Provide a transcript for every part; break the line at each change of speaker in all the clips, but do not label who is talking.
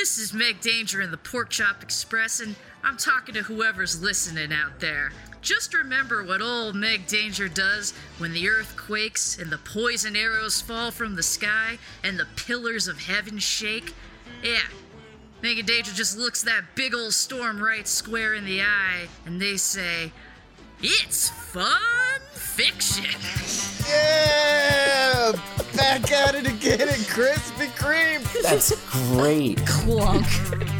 This is Meg Danger in the Pork Chop Express, and I'm talking to whoever's listening out there. Just remember what old Meg Danger does when the earth quakes and the poison arrows fall from the sky and the pillars of heaven shake. Yeah, Megan Danger just looks that big old storm right square in the eye, and they say, It's fun fiction.
Yeah! Back at it again at Krispy Kreme!
That's great.
Clunk.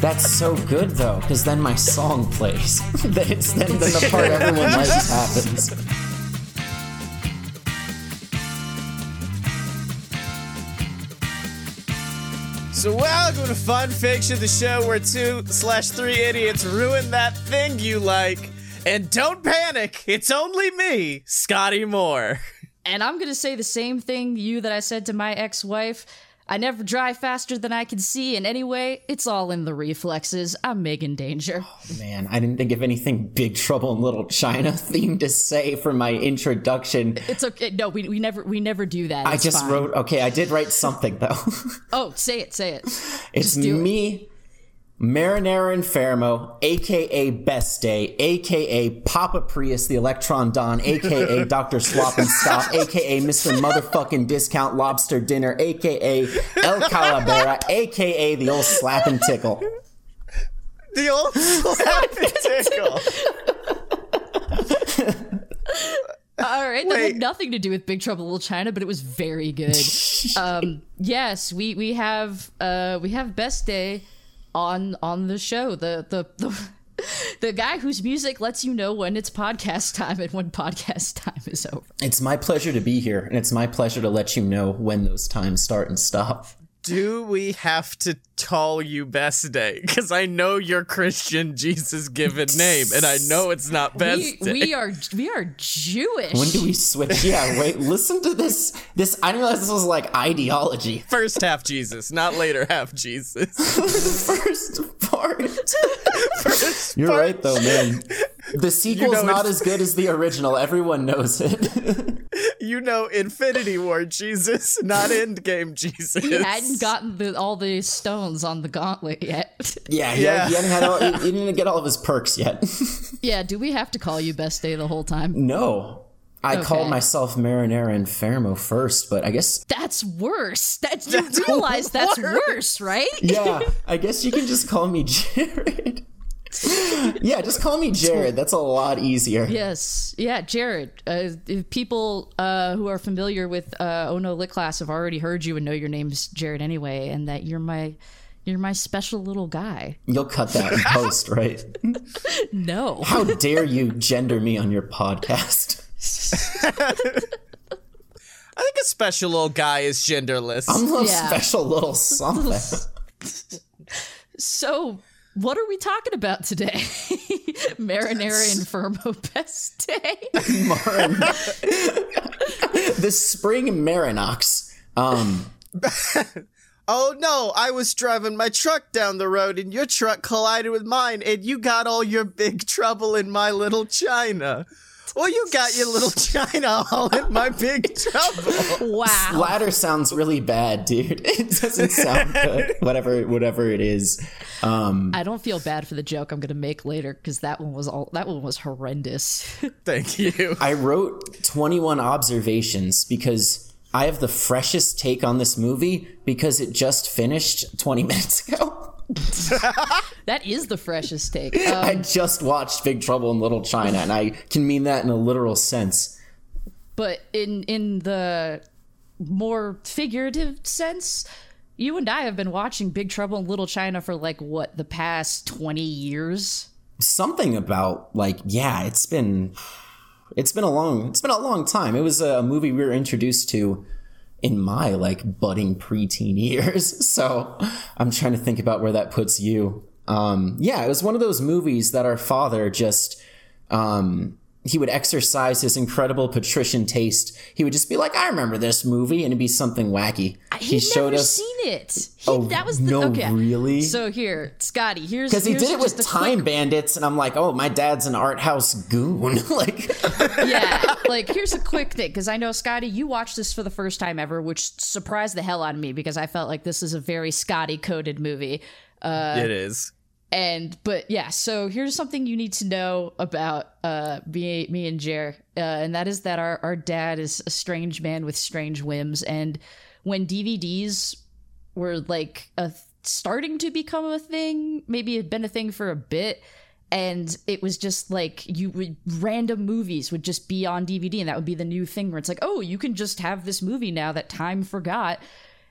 That's so good though, because then my song plays. then it's then, then the part everyone likes happens.
So welcome to Fun Fiction, the show where two slash three idiots ruin that thing you like. And don't panic, it's only me, Scotty Moore.
And I'm gonna say the same thing you that I said to my ex-wife. I never drive faster than I can see, and anyway, it's all in the reflexes. I'm Megan Danger.
Oh, man, I didn't think of anything Big Trouble in Little China themed to say for my introduction.
It's okay. No, we, we never we never do that.
I just
fine.
wrote, okay, I did write something though.
Oh, say it, say it.
it's
do it.
Me, Marinara Infermo, aka Best Day, aka Papa Prius, the Electron Don, aka Dr. Swap and Stop, aka Mr. Motherfucking Discount Lobster Dinner, aka El Calavera, aka the old Slap and Tickle.
The old slap and tickle.
All right, that
Wait.
had nothing to do with Big Trouble in Little China, but it was very good. um, yes, we we have uh, we have Best Day on on the show. The the the. The guy whose music lets you know when it's podcast time and when podcast time is over.
It's my pleasure to be here, and it's my pleasure to let you know when those times start and stop.
Do we have to call you Best Day? Because I know your Christian Jesus given name, and I know it's not Best
We,
Day.
we are we are Jewish.
When do we switch? Yeah, wait, listen to this. This I didn't realize this was like ideology.
First half Jesus, not later half Jesus.
First part.
First
You're
part-
right though, man. The sequel's
know
not as good as the original. Everyone knows it.
You know Infinity War Jesus, not Endgame Jesus.
He hadn't gotten the, all the stones on the gauntlet yet.
yeah, he,
Yeah.
he hadn't had all, he, he didn't get all of his perks yet.
yeah, do we have to call you Best Day the whole time?
no. I
Okay.
called myself Marinara Infermo first, but I guess
That's worse. That's, you realize that's
worse.
worse, right?
yeah, I guess you can just call me Jared. yeah, just call me Jared. That's a lot easier.
Yes. Yeah, Jared. Uh, if people uh, who are familiar with uh, Oh No Lit Class have already heard you and know your name's Jared anyway, and that you're my you're my special little guy.
You'll cut that in post, right?
No.
How dare you gender me on your podcast?
I think a special little guy is genderless.
I'm a
Yeah.
special little something.
So, what are we talking about today? Marinara Infermo Best Day.
Marin- the spring Marinox. Um,
oh no, I was driving my truck down the road and your truck collided with mine and you got all your big trouble in my little China. Well, you got your little China all in my big trouble.
Wow.
latter sounds really bad, dude. It doesn't sound good. whatever, whatever it is. Um,
I don't feel bad for the joke I'm going to make later because that one was all that one was horrendous.
Thank you.
I wrote 21 observations because I have the freshest take on this movie because it just finished 20 minutes ago.
that is the freshest take.
I
Um,
just watched Big Trouble in Little China, and I can mean that in a literal sense.
but in in the more figurative sense, you and I have been watching Big Trouble in Little China for like what the past 20 years.
something about like yeah it's been it's been a long it's been a long time it was a movie we were introduced to in my like budding preteen years. So i'm trying to think about where that puts you. Um yeah it was one of those movies that our father just um he would exercise his incredible patrician taste. He would just be like, "I remember this movie," and it'd be something wacky.
He'd never seen it. He,
Oh,
that was the
no,
okay.
really?
So here, Scotty, here's
because he
here's
did it with Time
quick-
Bandits, and I'm like, "Oh, my dad's an art house goon." like,
yeah, like here's a quick thing because I know Scotty, you watched this for the first time ever, which surprised the hell out of me because I felt like this is a very Scotty coded movie.
Uh, it is.
And but yeah so here's something you need to know about uh me, me and jer uh, and that is that our, our dad is a strange man with strange whims. And when dvds were like a starting to become a thing maybe had been a thing for a bit and it was just like you would random movies would just be on dvd and that would be the new thing where it's like oh you can just have this movie now that time forgot.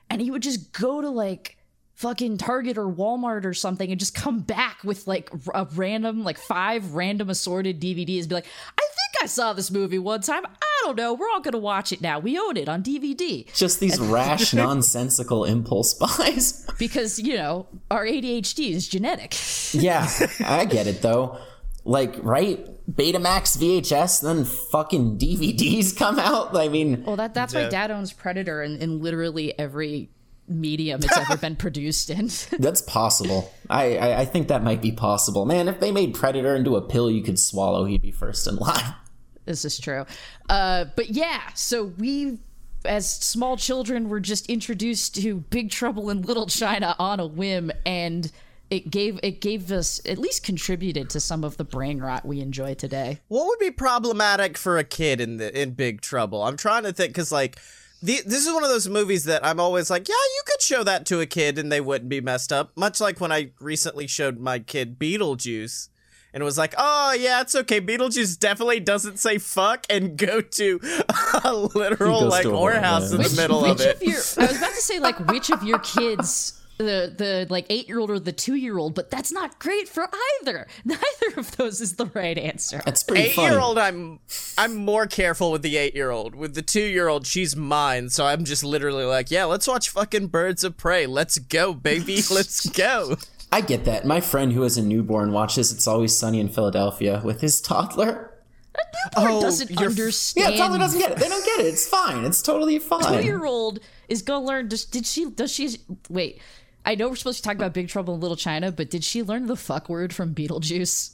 And he would just go to like fucking Target or Walmart or something and just come back with like a random, like five random assorted DVDs. Be like, I think I saw this movie one time. I don't know. We're all gonna watch it now. We own it on DVD
Just these rash, nonsensical impulse buys.
because you know our ADHD is genetic.
yeah, I get it though. Like, right? Betamax, VHS, then fucking DVDs come out. I mean,
Well, that that's why Dad owns Predator in, in literally every medium it's ever been produced in.
that's possible. I, I I think that might be possible. Man, if they made Predator into a pill you could swallow, he'd be first in line.
this is true. Uh, but yeah, so we, as small children, were just introduced to Big Trouble in Little China on a whim, and it gave it gave us at least contributed to some of the brain rot we enjoy today.
What would be problematic for a kid in the in Big Trouble? I'm trying to think because like. The, this is one of those movies that I'm always like, yeah, you could show that to a kid and they wouldn't be messed up. Much like when I recently showed my kid Beetlejuice and it was like, oh, yeah, it's okay. Beetlejuice definitely doesn't say fuck and go to a literal, like,
to
whorehouse in
whorehouse.
the middle
which
of it.
Of your, I was about to say like which of your kids. The the like eight year old or the two year old, but that's not great for either. Neither of those is the right answer.
That's pretty
eight year old. i'm i'm more careful with the eight year old with the two year old she's mine so i'm just literally like yeah let's watch fucking birds of prey let's go baby let's go
I get that. My friend who has a newborn watches It's Always Sunny in Philadelphia with his toddler.
a oh
doesn't understand.
Yeah, toddler doesn't get it. They don't get it. It's fine. It's totally fine.
Two year old is gonna learn. Does, did she? Does she? Wait. I know we're supposed to talk about Big Trouble in Little China, but did she learn the fuck word from Beetlejuice?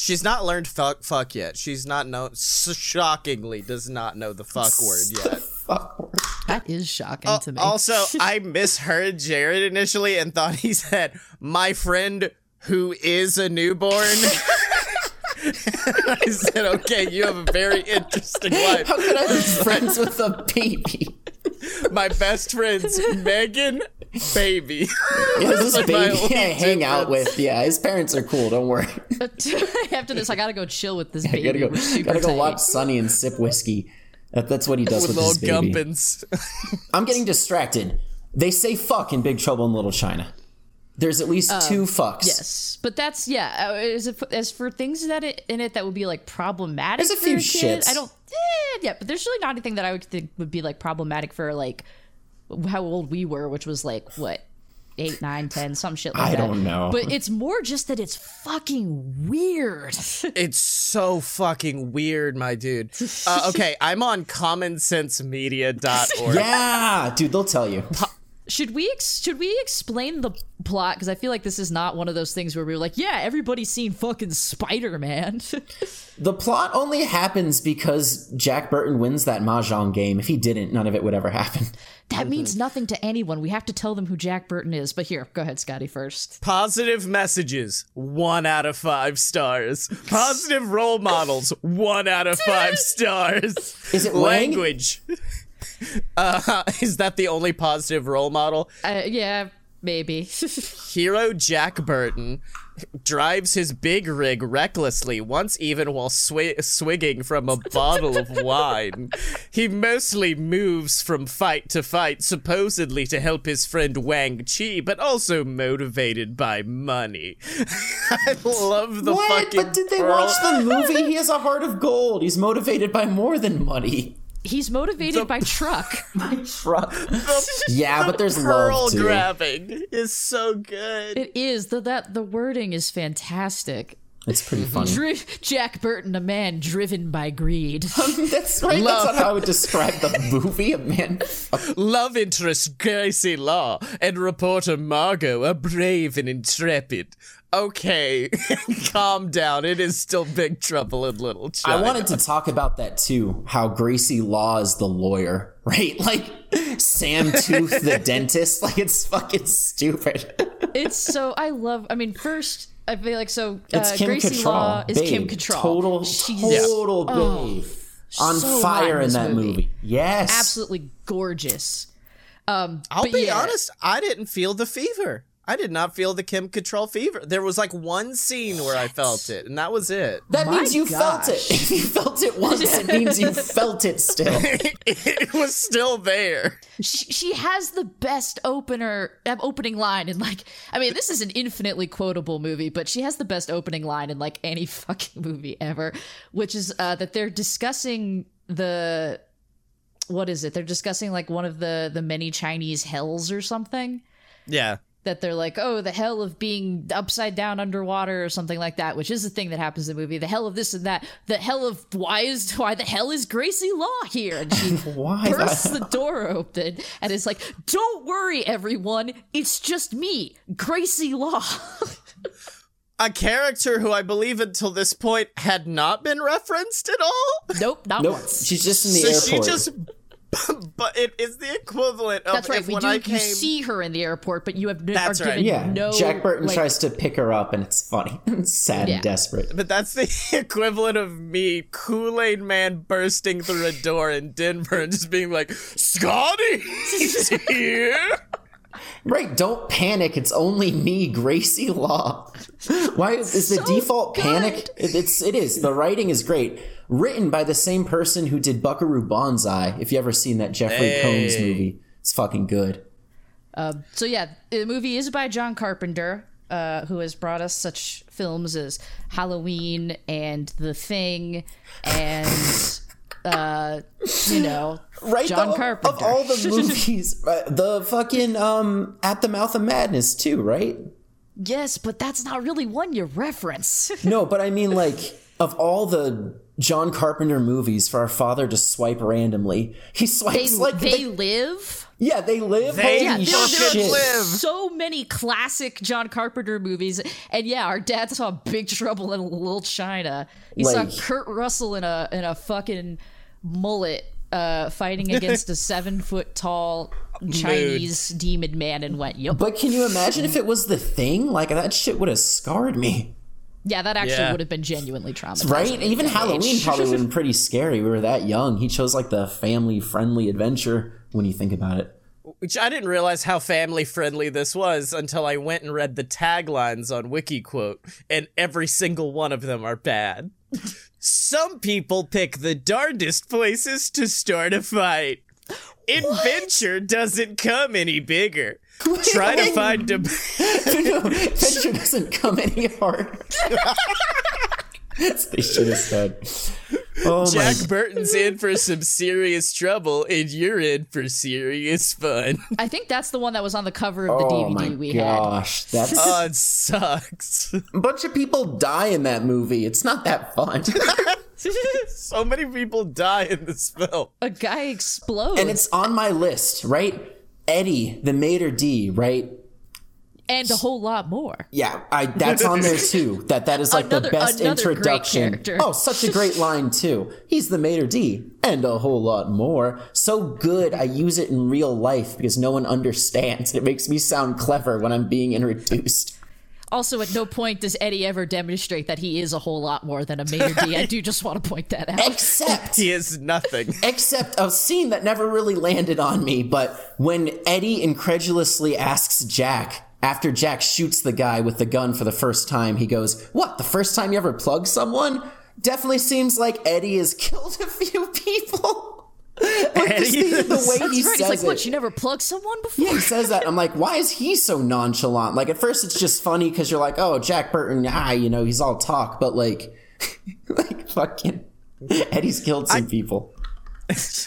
she's not learned fuck fuck yet she's not know shockingly does not know the fuck word yet
Fuck.
That is shocking to me.
also i misheard jared initially and thought he said my friend who is a newborn I said, okay, you have a very interesting life.
How could I be friends with a baby?
my best friend's Megan baby.
Yeah, this
like my
baby
only
I hang out with. Yeah, his parents are cool. Don't worry.
After this, I gotta go chill with this
I
baby.
gotta go.
We're
Gotta go
tight.
watch Sunny and sip whiskey. That, that's what he does
with
with, his baby.
gumpins.
I'm getting distracted. They say fuck in Big Trouble in Little China. There's at least two fucks.
Yes, but that's yeah. Uh, as, if, as for things that it, in it that would be like problematic,
There's a
for
few
kid,
shits.
I don't. Eh, yeah, but there's really not anything that I would think would be like problematic for like how old we were, which was like what eight, nine, ten, some shit like
I
that.
don't know.
But it's more just that it's fucking weird.
it's so fucking weird, my dude. Uh, okay, I'm on commonsensemedia.org.
Yeah, dude, they'll tell you.
Should we ex- should we explain the plot? Because I feel like this is not one of those things where we were like, yeah, everybody's seen fucking Spider Man.
The plot only happens because Jack Burton wins that mahjong game. If he didn't, none of it would ever happen.
that means nothing to anyone. We have to tell them who Jack Burton is. But here, go ahead, Scotty first.
Positive messages, one out of five stars. Positive role models, one out of five stars.
Is it Wang?
Language. Uh, is that the only positive role model?
Uh, yeah, maybe.
Hero Jack Burton drives his big rig recklessly, once even while swi- swigging from a bottle of wine. He mostly moves from fight to fight, supposedly to help his friend Wang Chi, but also motivated by money. I love the
what?
fucking.
But did they
pearl-
watch the movie? He has a heart of gold. He's motivated by more than money.
He's motivated by truck.
By truck. yeah, but there's
Pearl
love too.
grabbing is so good.
It is the that the wording is fantastic.
It's pretty funny.
Dri- Jack Burton, a man driven by greed.
Um, that's right. That's not how I would describe the movie. A man.
Love interest Gracie Law and reporter Margot are brave and intrepid. Okay, calm down. It is still big trouble in Little China.
I wanted to talk about that too. How Gracie Law is the lawyer, right? Like Sam Tooth, the dentist. Like it's fucking stupid.
it's so I love. I mean, first I feel like so.
It's
uh,
Kim
Gracie
Cattrall.
Law is
babe.
Kim Cattrall.
Total,
She's
total babe. On
so
fire
in
in that
movie.
movie. Yes.
absolutely gorgeous. Um,
I'll
but
be
yeah.
honest. I didn't feel the fever. I did not feel the Kim Cattrall fever. There was like one scene where I felt it, and that was it.
That
My
means you felt it. If you felt it once, it means you felt it still.
it was still there.
she, she has the best opener uh, opening line and like I mean this is an infinitely quotable movie but she has the best opening line in like any fucking movie ever which is uh, that they're discussing the what is it they're discussing like one of the the many Chinese hells or something
Yeah.
That they're like, oh, the hell of being upside down underwater or something like that, which is a thing that happens in the movie. The hell of this and that. The hell of why is why the hell is Gracie Law here? And she
Why
bursts
the-
the door open and is like, don't worry, everyone, it's just me, Gracie Law.
A character who I believe until this point had not been referenced at all.
nope, not
Nope.
once.
She's just in the
so
airport.
she just. But it is the equivalent of
That's right.
if
We
when
do.
I came.
You see her in the airport, but you have no,
That's
are
right.
given
yeah.
no.
Jack Burton
like,
tries to pick her up, and it's funny. Sad
Yeah.
and desperate.
But that's the equivalent of me, Kool Aid Man, bursting through a door in Denver and just being like, Scotty, he's here.
Right, don't panic. It's only me, Gracie Law. Why is, is the
So
default
good.
panic? It's it is. The writing is great. Written by the same person who did Buckaroo Banzai. If you ever seen that Jeffrey Combs movie, it's fucking good.
So yeah, the movie is by John Carpenter, uh, who has brought us such films as Halloween and The Thing, and uh, you know,
Right,
John
though,
Carpenter.
of all the movies, uh, the fucking um, At the Mouth of Madness too, right?
yes, but that's not really one you reference.
No, but I mean like of all the John Carpenter movies for our father to swipe randomly, he
they
swipes like
they
the-
live.
Yeah they live.
They
Holy
Yeah, there, there
shit.
are
live.
so many classic John Carpenter movies, and yeah, our dad saw Big Trouble in Little China. He
Like-
saw Kurt Russell in a in a fucking mullet uh, fighting against a seven foot tall Chinese demon man, and went, "Yup."
But can you imagine if it was the thing? Like that shit would have scarred me,
Yeah, that actually
Yeah.
would have been genuinely traumatizing.
right? Even Halloween
age.
probably would have been pretty scary. We were that young. He chose like the family friendly adventure when you think about it.
Which I didn't realize how family friendly this was until I went and read the taglines on WikiQuote, and every single one of them are bad. Some people pick the darndest places to start a fight. Adventure doesn't come any bigger. Try to find a.
Adventure doesn't come any harder. They should have said. Oh my
Jack Burton's in for some serious trouble, and you're in for serious fun.
I think that's the one that was on the cover of the
Oh
DVD
my
we had.
gosh, that's
Oh, it sucks.
a bunch of people die in that movie. It's not that fun.
so many people die in this film.
A guy explodes,
and it's on my list, right? Eddie, the maître d', right?
And a whole lot more.
Yeah, I that's on there too. That that is like
Another-
the best introduction. Oh, such a great line too. He's the maître d' and a whole lot more. So good. I use it in real life because no one understands. It makes me sound clever when I'm being introduced.
Also, at no point does Eddie ever demonstrate that he is a whole lot more than a maître d'. I do just want to point that out.
Except
He is nothing.
except a scene that never really landed on me, but when Eddie incredulously asks Jack after Jack shoots the guy with the gun for the first time, he goes, "What? The first time you ever plugged someone?" Definitely seems like Eddie has killed a few people. like
Eddie
the, the way
That's
he
right. He's like,
it.
what? You never plugged someone before?
Yeah, he says that. I'm like, why is he so nonchalant? Like, at first it's just funny because you're like, oh, Jack Burton, ah, you know, he's all talk, but like, like fucking Eddie's killed some people.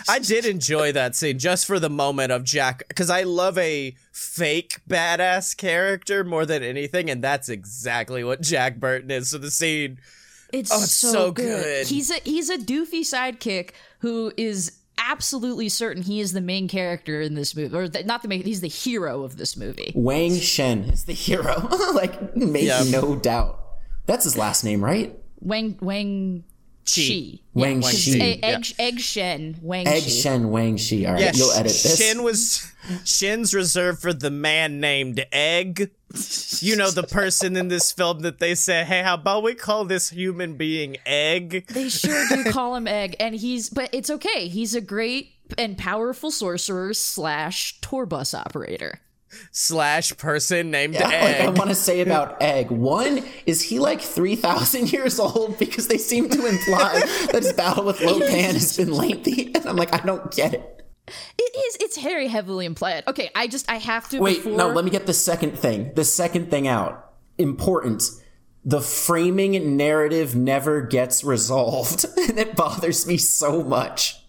I did enjoy that scene just for the moment of Jack because I love a fake badass character more than anything, and that's exactly what Jack Burton is. So the scene,
It's,
Oh, it's
so,
so
good.
good.
He's a he's a doofy sidekick who is absolutely certain he is the main character in this movie, or th- not the main. He's the hero of this movie.
Wang Shen is the hero. like, make
Yeah.
no doubt. That's his last name, right?
Wang Wang Shi.
Wang
Yeah, 'cause
Shi.
Egg, egg, egg Shen Wang
Egg
Shi.
Shen Wang Shi. All right,
yeah,
you'll edit this.
Shin was Shin's reserved for the man named Egg. You know the person in this film that they say, "Hey, how about we call this human being Egg?"
They sure do call him Egg, and he's but it's okay. He's a great and powerful sorcerer slash tour bus operator.
Slash person named
like I want to say about Egg. One, is he like 3,000 years old? Because they seem to imply that his battle with Lopan has been lengthy. And I'm like, I don't get it.
It is. It's very heavily implied. Okay, I just I have to.
Wait,
before,
no, let me get the second thing. The second thing out. Important. The framing narrative never gets resolved. And it bothers me so much.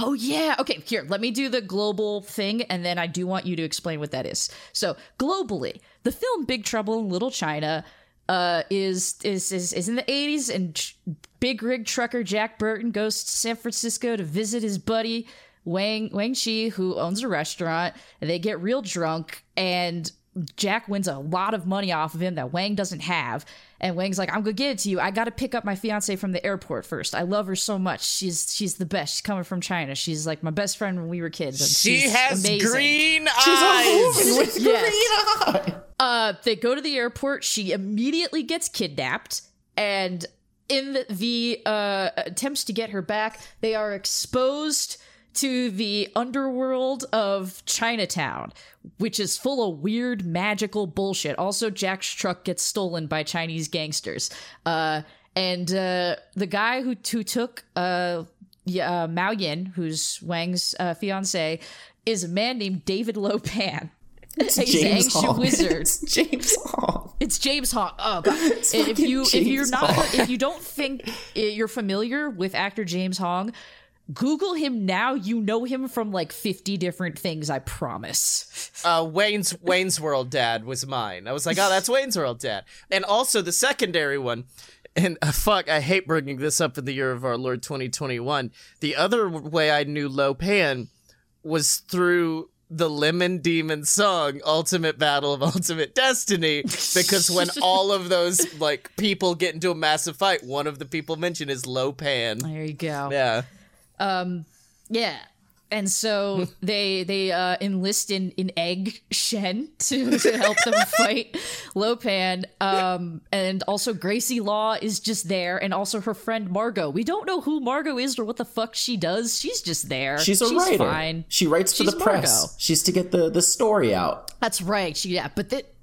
Oh yeah. Okay, here, let me do the global thing and then I do want you to explain what that is. So, globally, the film Big Trouble in Little China uh is is is, is in the 80s and big rig trucker Jack Burton goes to San Francisco to visit his buddy Wang Wang Chi who owns a restaurant they get real drunk and Jack wins a lot of money off of him that Wang doesn't have. And Wang's like, I'm gonna get it to you. I gotta pick up my fiance from the airport first. I love her so much. She's she's the best. She's coming from China. She's like my best friend when we were kids.
She
she's
has
amazing.
green
She's a
eyes.
woman with
Yes.
green eye.
Uh, they go to the airport. She immediately gets kidnapped, and in the, the uh, attempts to get her back, they are exposed to the underworld of Chinatown, which is full of weird magical bullshit. Also, Jack's truck gets stolen by Chinese gangsters. Uh, and uh, the guy who who took uh, uh, Miao Yin, who's Wang's uh, fiance, is a man named David Lopan. He's an ancient
Hong.
wizard.
It's James Hong.
It's James Hong. Oh god! if you if you're not
Hong.
if you don't think you're familiar with actor James Hong, Google him now. You know him from like 50 different things. I promise.
uh, Wayne's Wayne's World Dad was mine. I was like, oh, that's Wayne's World Dad. And also the secondary one. And uh, fuck, I hate bringing this up in the year of our Lord 2021. The other way I knew Lo Pan was through the Lemon Demon song Ultimate Battle of Ultimate Destiny because when all of those like people get into a massive fight, one of the people mentioned is Lo Pan.
There you go.
Yeah.
Yeah. And so they they uh, enlist in, in Egg Shen to, to help them fight Lopan. Um, and also Gracie Law is just there, and also her friend Margot. We don't know who Margot is or what the fuck she does. She's just there.
She's a writer.
Fine.
She writes for
She's
the press.
Margot.
She's to get the, the story out.
That's right. She yeah, but that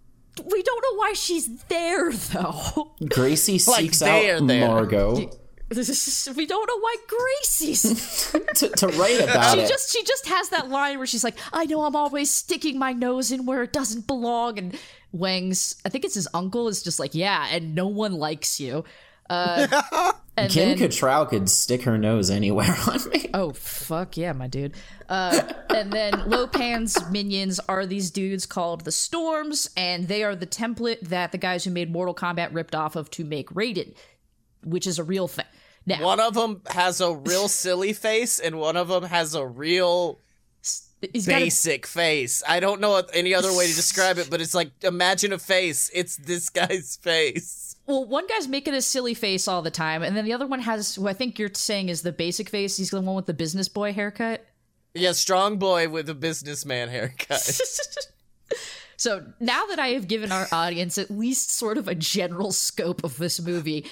we don't know why she's there though.
Gracie
Like
seeks out
there.
Margot
we don't know why Gracie's
to, to write about
she
it.
just she just has that line where she's like, "I know I'm always sticking my nose in where it doesn't belong," and Wang's I think it's his uncle is just like, "Yeah," and no one likes you. Uh, and
Kim
then,
Cattrall could stick her nose anywhere on me.
oh fuck yeah, my dude. Uh, and then Lopan's minions are these dudes called the Storms, and they are the template that the guys who made Mortal Kombat ripped off of to make Raiden, which is a real thing. Now,
One of them has a real silly face, and one of them has a real
got a-
basic face. I don't know any other way to describe it, but it's like imagine a face. It's this guy's face.
Well, one guy's making a silly face all the time, and then the other one has who I think you're saying is the basic face. He's the one with the business boy haircut.
Yeah, strong boy with a businessman haircut.
So now that I have given our audience at least sort of a general scope of this movie,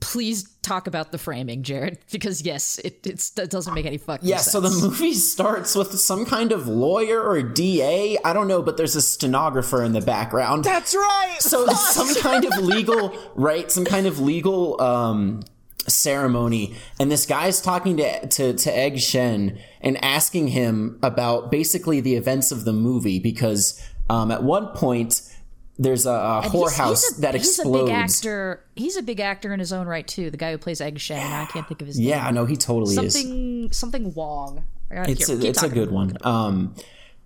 please talk about the framing, Jared, because yes, it, it's, it doesn't make any fucking
Yeah,
sense.
so the movie starts with some kind of lawyer or DA. I don't know, but there's a stenographer in the background.
That's right.
so it's some kind of legal right some kind of legal um ceremony and this guy's talking to to to Egg Shen and asking him about basically the events of the movie because um at one point there's a, a
And he's-
whorehouse
he's a,
that
he's a big actor. He's a big actor in his own right too. The guy who plays Egg Shen. Now I can't think of his name.
Yeah, no, he totally is.
Something something Wong.
It's a, it's a good one. Um,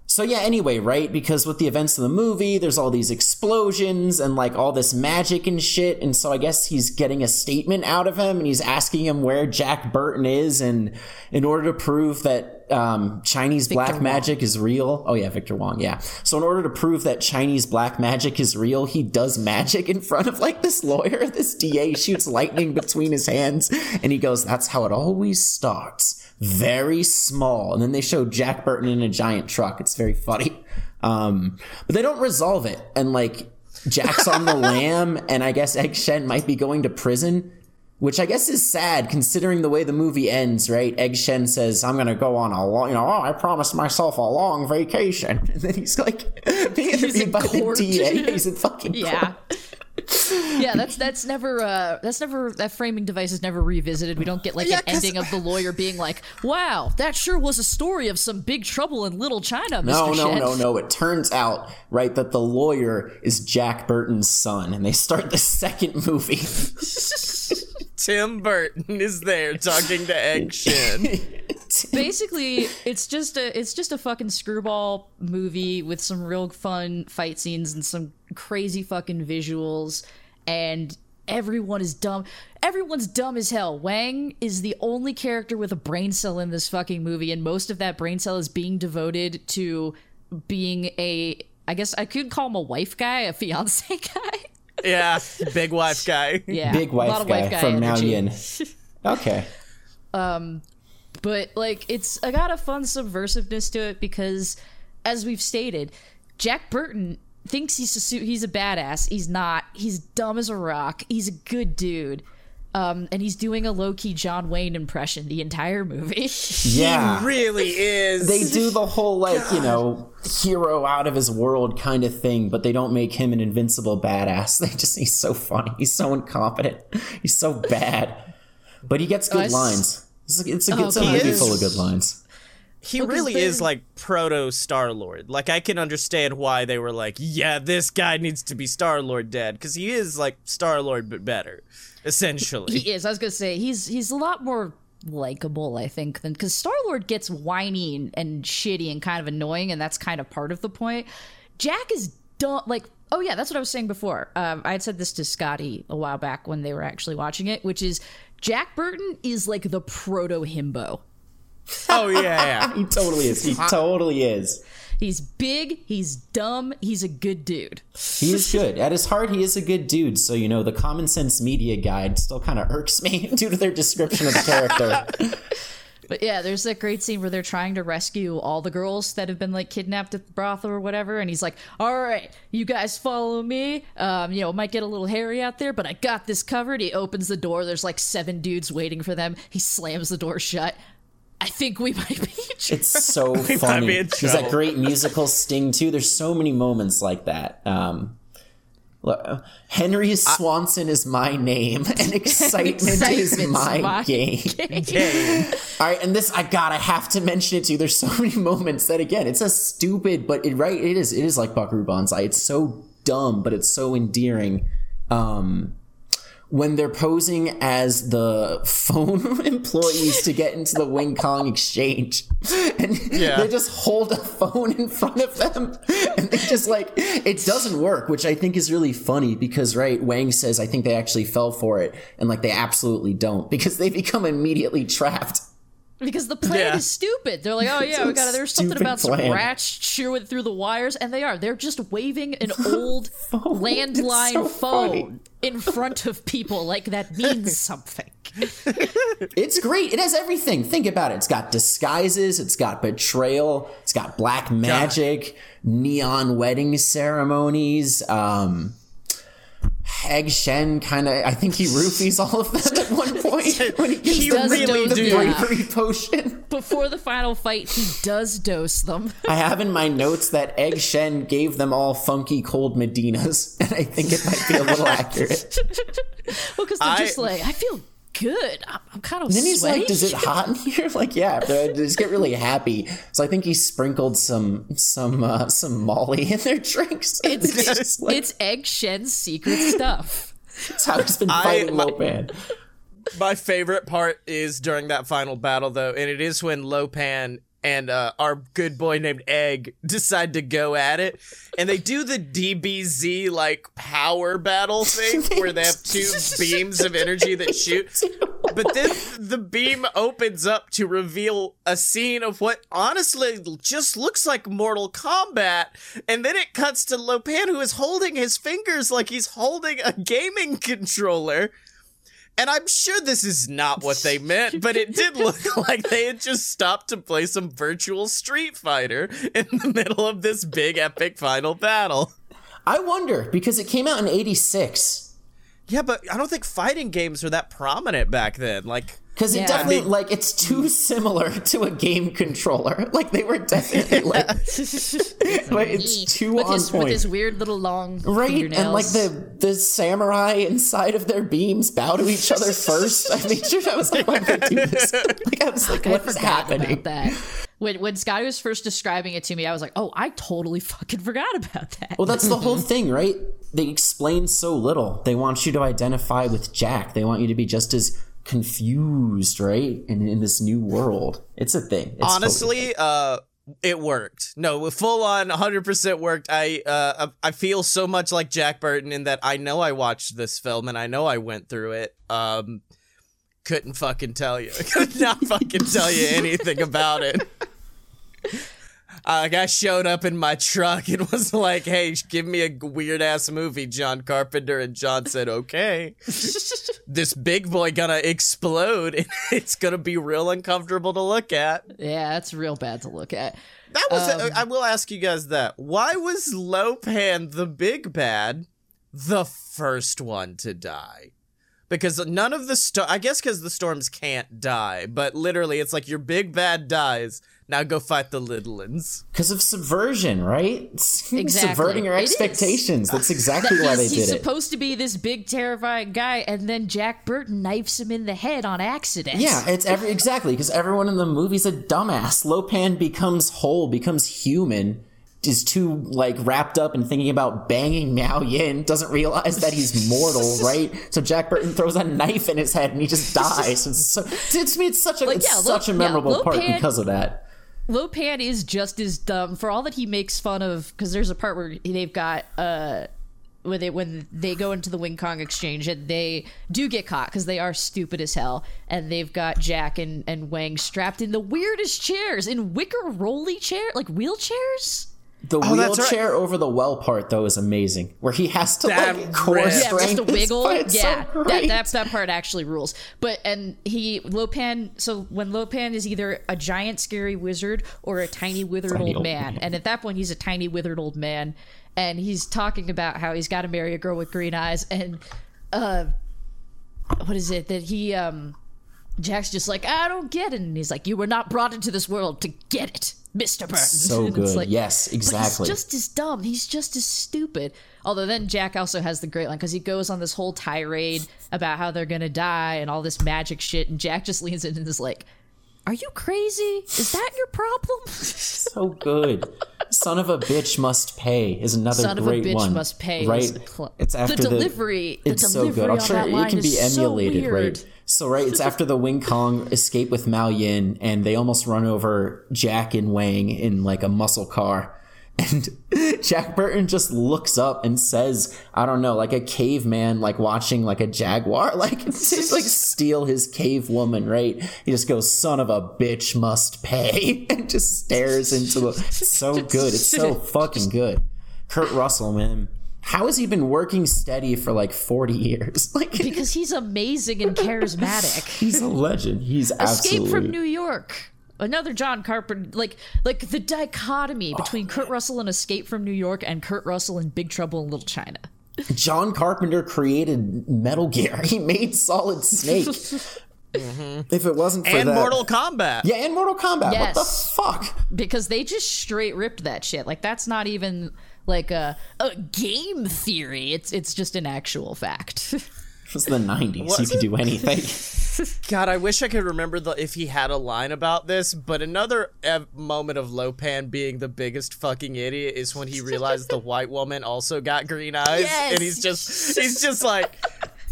so yeah, anyway, right? Because with the events of the movie, there's all these explosions and like all this magic and shit, and so I guess he's getting a statement out of him, and he's asking him where Jack Burton is, and in order to prove that um, Chinese black
Wong.
magic is real. Oh yeah, Victor Wong. Yeah. So in order to prove that Chinese black magic is real, he does magic in front of like this lawyer. This DA shoots lightning between his hands, and he goes, "That's how it always starts." Very small, and then they show Jack Burton in a giant truck. It's very funny, um, but they don't resolve it. And like Jack's on the lam, and I guess Egg Shen might be going to prison. Which I guess is sad considering the way the movie ends, right? Egg Shen says, I'm gonna go on a long, you know, oh, I promised myself a long vacation. And then he's like, being interviewed
in
by
court.
the DA. He's in fucking
Yeah. yeah, that's that's never uh that's never that framing device is never revisited. We don't get like
Yeah,
an ending of the lawyer being like, "Wow, that sure was a story of some big trouble in Little China, Mr.
No, no,
Shen."
no, no. It turns out, right, that the lawyer is Jack Burton's son, and they start the second movie.
Tim Burton is there talking to Shen.
Basically, it's just a it's just a fucking screwball movie with some real fun fight scenes and some crazy fucking visuals and everyone is dumb. Everyone's dumb as hell. Wang is the only character with a brain cell in this fucking movie and most of that brain cell is being devoted to being a I guess I could call him a wife guy, a fiance guy.
Yeah, big wife guy.
Yeah.
Big
a lot
wife
of
guy,
wife guy
from Mao okay.
Um, but like it's I got a fun subversiveness to it because as we've stated Jack Burton thinks he's a he's a badass he's not he's dumb as a rock he's a good dude um, and he's doing a low-key John Wayne impression the entire movie.
Yeah.
He really is.
they do the whole like you know hero out of his world kind of thing but they don't make him an invincible badass. They just he's so funny. He's so incompetent. He's so bad. But he gets good
s-
lines. It's a, it's a, it's a movie
is-
full of good lines.
He
'cause
really is like proto Star Lord. Like I can understand why they were like, yeah, this guy needs to be Star Lord dead because he is like Star Lord but better, essentially.
he is. I was gonna say he's he's a lot more likable I think than because Star Lord gets whiny and, and shitty and kind of annoying and that's kind of part of the point. Jack is dumb like oh yeah that's what I was saying before. Um, I had said this to Scotty a while back when they were actually watching it which is Jack Burton is like the proto himbo.
Oh yeah, yeah.
he totally is. He totally is
he's big he's dumb he's a good dude
he is good at his heart he is a good dude so you know the common sense media guide still kind of irks me due to their description of the character
But yeah, there's that great scene where they're trying to rescue all the girls that have been like kidnapped at the brothel or whatever, and he's like, "All right, you guys follow me. Um, you know, it might get a little hairy out there, but I got this covered." He opens the door. There's like seven dudes waiting for them. He slams the door shut. I think we might be. in trouble.
It's so
might be
funny.
in
There's that great musical sting too. There's so many moments like that. Um, look, Henry Swanson is my name, and excitement, is my,
my
game. All right, and this I got. I have to mention it too. There's so many moments that again, it's a stupid, but it right. It is. It is like Buckaroo Banzai. It's so dumb, but it's so endearing. Um, when they're posing as the phone employees to get into the Wing Kong exchange. And
Yeah.
they just hold a phone in front of them and they just like it doesn't work, which I think is really funny because right, Wang says I think they actually fell for it and like they absolutely don't because they become immediately trapped.
Because the plan
Yeah.
is stupid. They're like, oh yeah, we got There's something about some
plan.
rats chewing through the wires, and they are. They're just waving an old landline
so
phone in front of people like that means something.
It's great. It has everything. Think about it. It's got disguises, it's got betrayal, it's got black magic, neon wedding ceremonies, um Egg Shen kind of, I think he roofies all of them at one point when he gets
He
the,
does
really
dose
the
do.
them.
bravery potion.
Before the final fight, he does dose them.
I have in my notes that Egg Shen gave them all funky cold Medinas, and I think it might be a little accurate.
Well, because they're
I-
just like, I feel good. I'm, I'm kind of
And then he's
sweaty.
like, "Does it hot in here?" Like, yeah. They just get really happy. So I think he sprinkled some some uh, some Molly in their drinks.
It's,
It's just like,
it's Egg Shen's secret stuff.
that's how he's been
I-
fighting
my-
Lopan.
My favorite part is during that final battle, though, and it is when Lopan and uh, our good boy named Egg decide to go at it, and they do the DBZ like power battle thing where they have two beams of energy that shoot. But then the beam opens up to reveal a scene of what honestly just looks like Mortal Kombat, and then it cuts to Lopan who is holding his fingers like he's holding a gaming controller. And I'm sure this is not what they meant, but it did look like they had just stopped to play some virtual Street Fighter in the middle of this big epic final battle.
I wonder because it came out in '86.
Yeah, but I don't think fighting games were that prominent back then. Like,
Because
Yeah.
it definitely
I mean-
like it's too mm. similar to a game controller. Like they were definitely like, like it's too
with
on
his
point.
with his weird little long
Right,
fingernails.
and like the the samurai inside of their beams bow to each other first. I made sure I was like, why did they do this? Like I was like,
I
what is
forgot
happening?
about that. When when Scotty was first describing it to me, I was like, "Oh, I totally fucking forgot about that."
Well, that's the whole thing, right? They explain so little. They want you to identify with Jack. They want you to be just as confused, right? And in this new world, it's a thing. It's totally-
honestly, uh, it worked. No, full on 100% worked. I uh I feel so much like Jack Burton in that I know I watched this film and I know I went through it. Um couldn't fucking tell you. Could not fucking tell you anything about it. Uh, a guy showed up in my truck and was like, "Hey, give me a weird ass movie, John Carpenter." And John said, "Okay." this big boy gonna explode, and it's gonna be real uncomfortable to look at.
yeah, that's real bad to look at.
That was. I will ask you guys that. Why was Lopan the big bad, the first one to die? Because none of the sto- I guess because the storms can't die, but literally, it's like your big bad dies. Now go fight the little ones.
because of subversion, right?
Exactly.
Subverting our
It is.
expectations. That's exactly why they
he's,
did
he's
it.
supposed to be this big terrifying guy, and then Jack Burton knifes him in the head on accident.
Yeah, it's every exactly because everyone in the movie's a dumbass. Lopan becomes whole, becomes human, is too like wrapped up in thinking about banging Miao Yin, doesn't realize that he's mortal, right? So Jack Burton throws a knife in his head and he just dies. It's so it's, it's such a
Like,
it's
yeah, Lo-
such a
yeah,
memorable part
Lopan-
because of that.
Lopan is just as dumb for all that he makes fun of because there's a part where they've got uh when they when they go into the Wing Kong exchange and they do get caught because they are stupid as hell and they've got Jack and and Wang strapped in the weirdest chairs in wicker rolly chair like wheelchairs.
The
Oh, that's right.
wheelchair over the well part though is amazing, where he has to
That
like core
rips.
Yeah, just to
strength his
wiggle.
foot. It's so
yeah, that, that that part actually rules. But and he Lopan. So when Lopan is either a giant scary wizard or a tiny withered
Tiny
old
old
man,
man.
and at that point he's a tiny withered old man, and he's talking about how he's got to marry a girl with green eyes, and uh, what is it that he um. Jack's just like, I don't get it. And he's like, You were not brought into this world to get it, Mr. Burton.
so good.
like,
yes, exactly.
he's just as dumb. He's just as stupid. Although then Jack also has the great line because he goes on this whole tirade about how they're gonna die and all this magic shit, and Jack just leans in and is like, "Are you crazy? Is that your problem?"
so good. Son of a bitch must pay is another
Son of a
great
bitch
one.
must pay
Right,
is
it's
the
after the
delivery- the
It's so good.
delivery
I'm sure it can be
so
emulated,
weird.
right? So right, it's after the Wing Kong escape with Miao Yin, and they almost run over Jack and Wang in like a muscle car. And Jack Burton just looks up and says, I don't know, like a caveman, like watching like a jaguar, like, just, like steal his cave woman, right? He just goes, son of a bitch must pay, and just stares into the, so good. It's so fucking good. Kurt Russell, man. How has he been working steady for like 40 years? Like,
because he's amazing and charismatic.
he's a legend. He's
Escape
absolutely.
from New York. Another John Carpenter, like like the dichotomy between Kurt Russell and Escape from New York and Kurt Russell in Big Trouble in Little China.
John Carpenter created Metal Gear. He made Solid Snake. Mm-hmm. If it wasn't for
And
that,
Mortal Kombat.
yeah, and Mortal Kombat. What the fuck?
because they just straight ripped that shit. Like that's not even like a a game theory. It's it's just an actual fact.
It was the '90s. you could do anything.
God, I wish I could remember the if he had a line about this. But another ev- moment of Lopan being the biggest fucking idiot is when he realized the white woman also got green eyes,
Yes.
and he's just he's just like,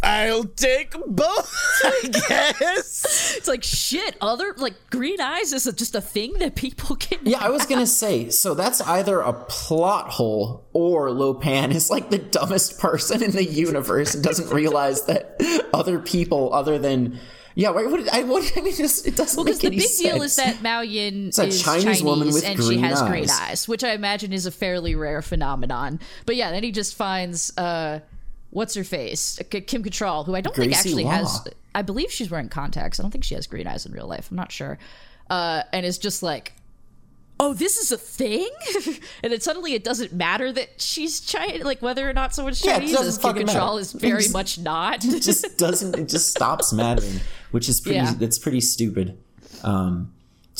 I'll take both, I guess.
It's like shit. Other like green eyes is just a thing that people can.
Yeah, I was gonna say, so that's either a plot hole or Lopan is like the dumbest person in the universe and doesn't realize that other people other than yeah, wait, what, I, what, I mean, just, it doesn't
Because
make
the
any
big deal is that Miao Yin
a
is
Chinese
Chinese,
woman with
and she
green
has green
eyes.
eyes, which I imagine is a fairly rare phenomenon. But yeah, then he just finds uh, what's her face, K- Kim Cattrall, who I don't think actually
Law.
has. I believe she's wearing contacts. I don't think she has green eyes in real life. I'm not sure. Uh, and is just like, oh, this is a thing, and then suddenly it doesn't matter that she's Chinese, like whether or not someone's
Yeah,
Chinese. as Kim
matter.
Cattrall is very
just-
much not.
it just doesn't it just stops mattering which is pretty
Yeah.
that's pretty stupid um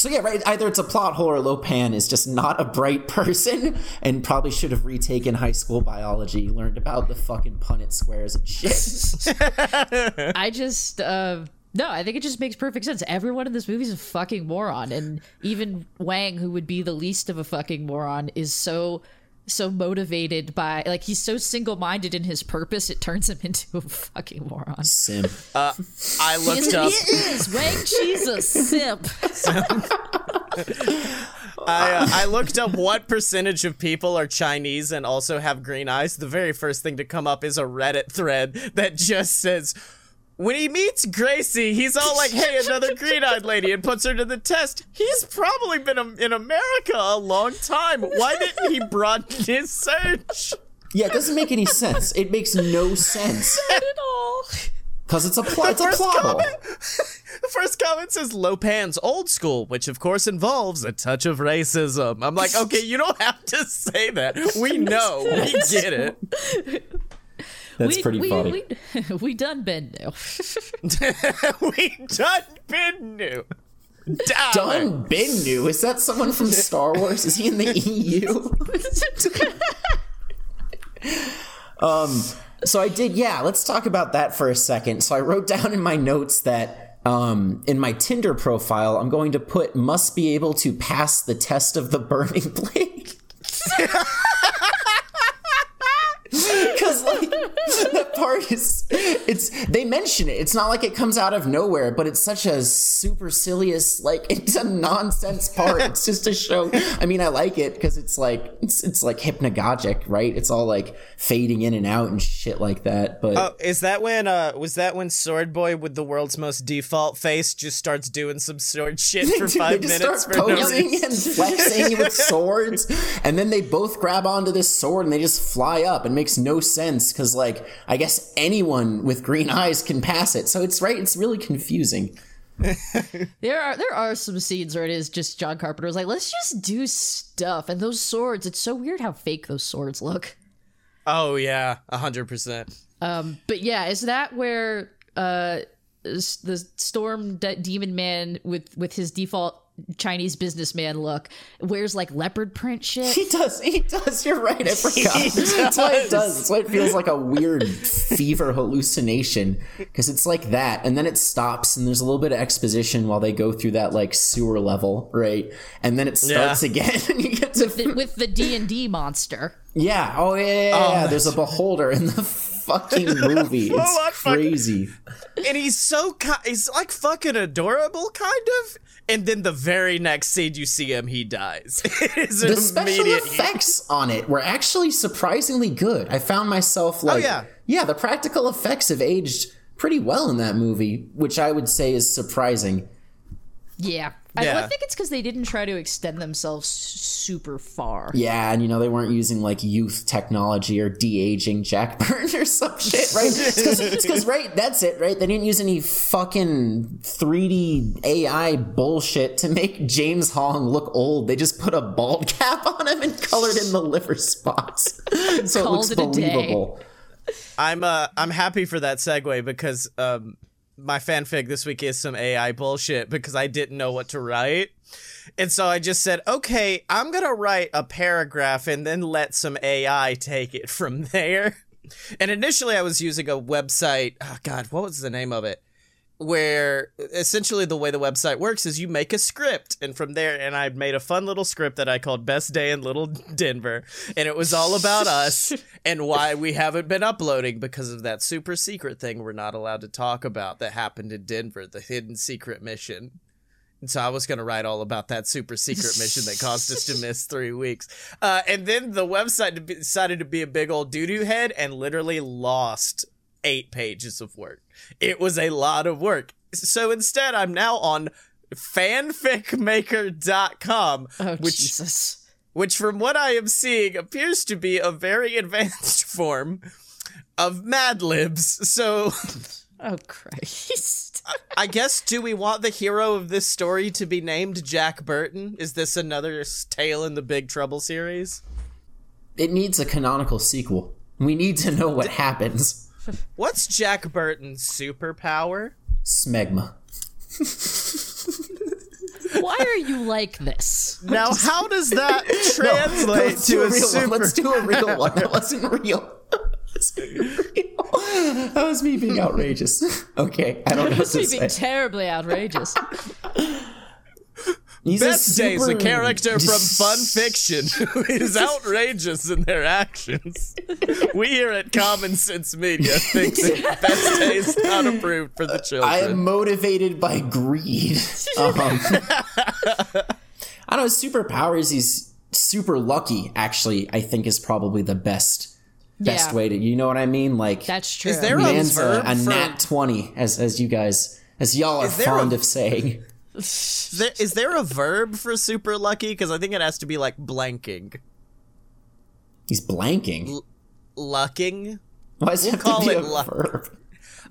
so yeah right either it's a plot hole or lopan is just not a bright person and probably should have retaken high school biology learned about the fucking punnett squares and shit
I just uh no, I think it just makes perfect sense. Everyone in this movie is a fucking moron, and even Wang, who would be the least of a fucking moron, is so so motivated by like he's so single minded in his purpose. It turns him into a fucking moron.
sim
I
He
looked
is,
up.
he is Wang Chi's a simp.
I, uh, I looked up what percentage of people are Chinese and also have green eyes. The very first thing to come up is a Reddit thread that just says, when he meets Gracie, he's all like, hey, another green eyed lady, and puts her to the test. He's probably been in America a long time. Why didn't he broaden his search?
yeah it doesn't make any sense it makes no sense
Not at all.
because it's a plot it's a
First
plot
comment, the first comment says Lopan's old school, which of course involves a touch of racism. I'm like, okay, you don't have to say that. We know, we get it.
that's
we,
pretty
we,
funny
We, we done been new.
we done been new. Dollar.
Done Bennu is that someone from Star Wars? Is he in the EU? Um, so I did, yeah, let's talk about that for a second. So I wrote down in my notes that um, in my Tinder profile, I'm going to put must be able to pass the test of the burning blade. that part is, it's they mention it. It's not like it comes out of nowhere, but it's such a supercilious, like it's a nonsense part. It's just a show. I mean, I like it because it's like it's it's like hypnagogic, right? It's all like fading in and out and shit like that. But
Oh, is that when uh was that when Sword Boy with the world's most default face just starts doing some sword shit for
Dude,
five minutes for no reason?
and flexing with swords, and then they both grab onto this sword and they just fly up. It makes no sense because, like, I guess anyone with green eyes can pass it. So it's right. It's really confusing.
There are there are some scenes where it is just John Carpenter was like, let's just do stuff. And those swords, it's so weird how fake those swords look.
Oh yeah, a hundred percent.
Um, but yeah, is that where uh the storm de- demon man with with his default Chinese businessman look wears like leopard print shit?
He does. He does. You're right. I forgot. That's why it does. That's why it feels like a weird fever hallucination because it's like that, and then it stops, and there's a little bit of exposition while they go through that like sewer level, right? And then it starts
Yeah.
again, and you get to
with the D and D monster.
Yeah. Oh yeah. yeah, yeah, yeah. Oh, there's a beholder in the fucking movie. It's
fucking-
crazy.
And he's so ki- he's like fucking adorable, kind of. And then the very next scene you see him, he dies.
The special effects on it were actually surprisingly good. I found myself oh, like,
Oh, yeah.
yeah, the practical effects have aged pretty well in that movie, which I would say is surprising.
Yeah. I,
Yeah.
I think it's because they didn't try to extend themselves super far.
Yeah, and you know they weren't using like youth technology or de aging Jack Burns or some shit, right? It's because right, that's it, right? They didn't use any fucking 3D AI bullshit to make James Hong look old. They just put a bald cap on him and colored in the liver spots, so it looks
it a day.
believable.
I'm uh I'm happy for that segue because um my fanfic this week is some AI bullshit because I didn't know what to write. And so I just said, okay, I'm gonna write a paragraph and then let some AI take it from there. And initially I was using a website, oh god, what was the name of it? Where essentially the way the website works is you make a script and from there and I made a fun little script that I called Best Day in Little Denver and it was all about us and why we haven't been uploading because of that super secret thing we're not allowed to talk about that happened in Denver, the hidden secret mission. And so I was going to write all about that super secret mission that caused us to miss three weeks. Uh, and then the website decided to be a big old doo doo head and literally lost eight pages of work. It was a lot of work. So instead, I'm now on fanficmaker.com,
Oh
which
Jesus.
which from what I am seeing appears to be a very advanced form of Mad Libs. So
Oh Christ.
I guess do we want the hero of this story to be named Jack Burton? Is this another tale in the Big Trouble series?
It needs a canonical sequel. We need to know what happens.
What's Jack Burton's superpower?
Smegma.
Why are you like this?
Now, how does that translate
Let's
to a
a real
super?
one. Let's do a real one. That wasn't real. That was me being outrageous. Okay, I don't know what
Must
to
be being terribly outrageous.
He's
Best Day's a character from Fun Fiction who is outrageous in their actions. We here at Common Sense Media think that Best Day's not approved for the children.
I am motivated by greed. Um, I don't know. Superpowers. He's super lucky. Actually, I think is probably the best best
Yeah.
way to. You know what I mean? Like
That's true.
Is there a
a, a
for-
nat twenty, as as you guys as y'all are fond
a-
of saying.
Is there, is there a verb for super lucky? Because I think it has to be like blanking.
He's blanking.
Lucking?
Why does it have
call
to be
it
a
luck.
verb?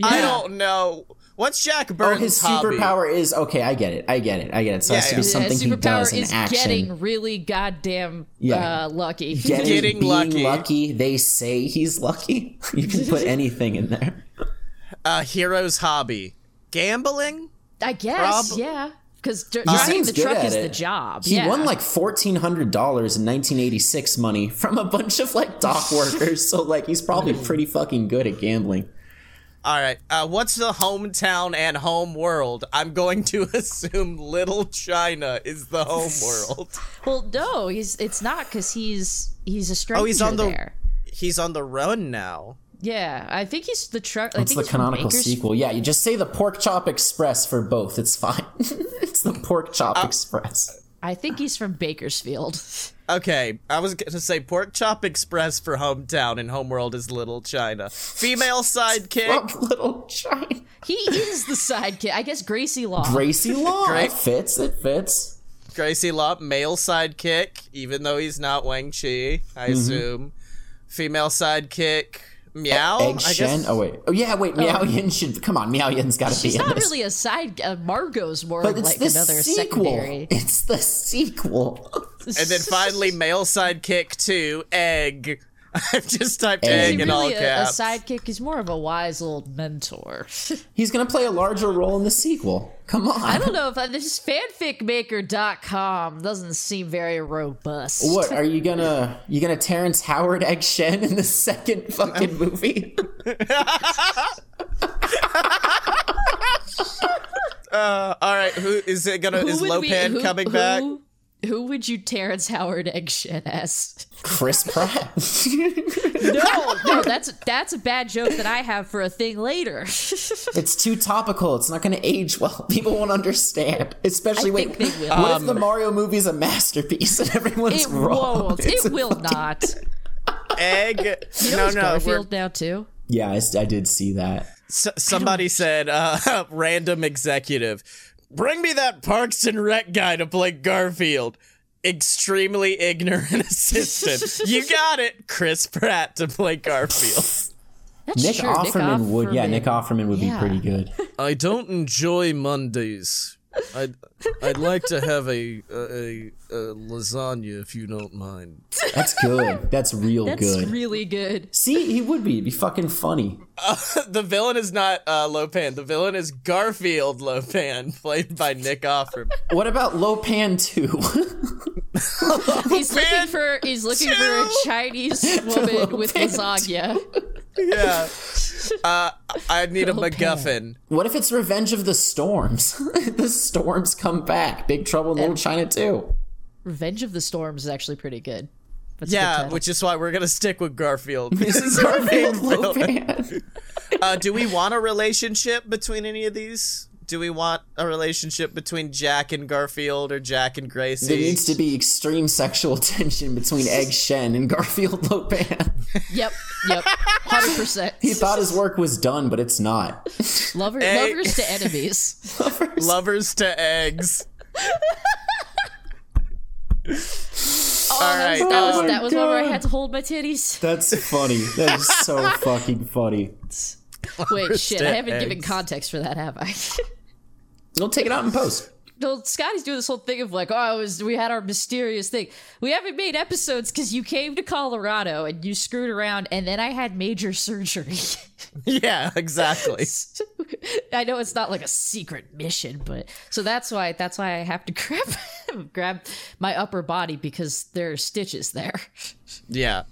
I don't know. What's Jack
Oh, his
hobby?
superpower is okay. I get it. I get it. I get it. So it has to be
yeah.
something
His
he
superpower
does in
is
action.
getting really goddamn
Yeah.
uh, lucky.
Getting,
Getting
being
lucky.
lucky. They say he's lucky. You can put anything in there.
A hero's hobby. Gambling?
I guess,
Prob-
yeah. Because
He
driving
seems
the truck is
it.
the job.
He
yeah.
won like fourteen hundred dollars in nineteen eighty six money from a bunch of like dock workers. So like he's probably pretty fucking good at gambling.
All right. Uh, what's the hometown and home world? I'm going to assume Little China is the home world.
Well, no, he's it's not because he's he's a stranger
Oh, he's on the-
there.
He's on the run now.
Yeah, I think he's the truck. I
It's the canonical sequel. Yeah, you just say the Pork Chop Express for both. It's fine. it's the Pork Chop
Uh,
Express.
I think he's from Bakersfield.
Okay, I was going to say Pork Chop Express for hometown and homeworld is Little China. Female sidekick.
Little China.
he is the sidekick. I guess Gracie Law.
Gracie Law.
Great.
It fits. It fits.
Gracie Lop, male sidekick, even though he's not Wang Chi, I assume. Female sidekick, Meow.
Egg
I
Shen.
guess.
Oh wait. Oh yeah. Wait. Miao Yin should come on. Miao Yin's got to be
She's not
this.
really a side. Uh, Margo's more
but
of
it's
like
the
another
sequel.
secondary.
It's the sequel.
And then finally, male sidekick to Egg. I've just typed
Egg.
egg,
Is he
in all
really a, a sidekick? He's more of a wise old mentor.
He's gonna play a larger role in the sequel. Come on.
I don't know if I, this fanficmaker.com doesn't seem very robust.
What are you gonna? You gonna Terrence Howard Egg Shen in the second fucking movie?
Uh, all right, who is it gonna?
Who
is
would we-
Lopan
who-
coming
who-
back?
Who would you Terrence Howard Eggshit as?
Chris Pratt.
No, no, that's that's a bad joke that I have for a thing later.
it's too topical. It's not gonna age well. People won't understand. Especially
I
wait.
think they will.
What if the Mario movie's a masterpiece and everyone's
it
wrong?
won't.
It's
It will
fucking-
not.
Egg.
You know
no,
it's
no. we're-
Garfield now too.
Yeah, I did see that.
S- somebody said, uh, random executive, bring me that Parks and Rec guy to play Garfield. Extremely ignorant assistant. you got it, Chris Pratt to play Garfield.
That's
Nick
true.
Offerman would. Yeah,
Offerman.
Nick Offerman would
Yeah.
be pretty good.
I don't enjoy Mondays. I'd I'd like to have a a, a lasagna if you don't mind.
That's good. That's real
That's
good.
That's really good.
See, he would be. It'd be fucking funny.
The villain is not uh, Lopan. The villain is Garfield Lopan, played by Nick Offerman.
What about Lopan 2?
He's looking for he's looking for a. Chinese woman with lasagna.
Yeah. Uh, I need a
Little
MacGuffin.
What if it's Revenge of the Storms? the storms come back. Big Trouble in Little China too.
Revenge of the Storms is actually pretty good. That's a good
Yeah, which is why we're gonna stick with Garfield.
This is Garfield Lopan.
uh, do we want a relationship between any of these? Do we want a relationship between Jack and Garfield or Jack and Gracie?
There needs to be extreme sexual tension between Egg Shen and Garfield Lopan.
Yep, yep, hundred percent.
he thought his work was done, but it's not.
Lover,
Hey.
lovers to enemies.
Lovers to eggs.
Oh,
All
that was,
right,
that was,
um,
that was one where I had to hold my titties.
That's funny. That is so fucking funny.
Wait, shit, I haven't given context for that, have I?
We'll take it out in post.
no, Scotty's doing this whole thing of like, oh, it was, we had our mysterious thing. We haven't made episodes because you came to Colorado and you screwed around, and then I had major surgery.
Yeah, exactly.
I know it's not like a secret mission, but so that's why that's why I have to grab grab my upper body because there are stitches there.
Yeah.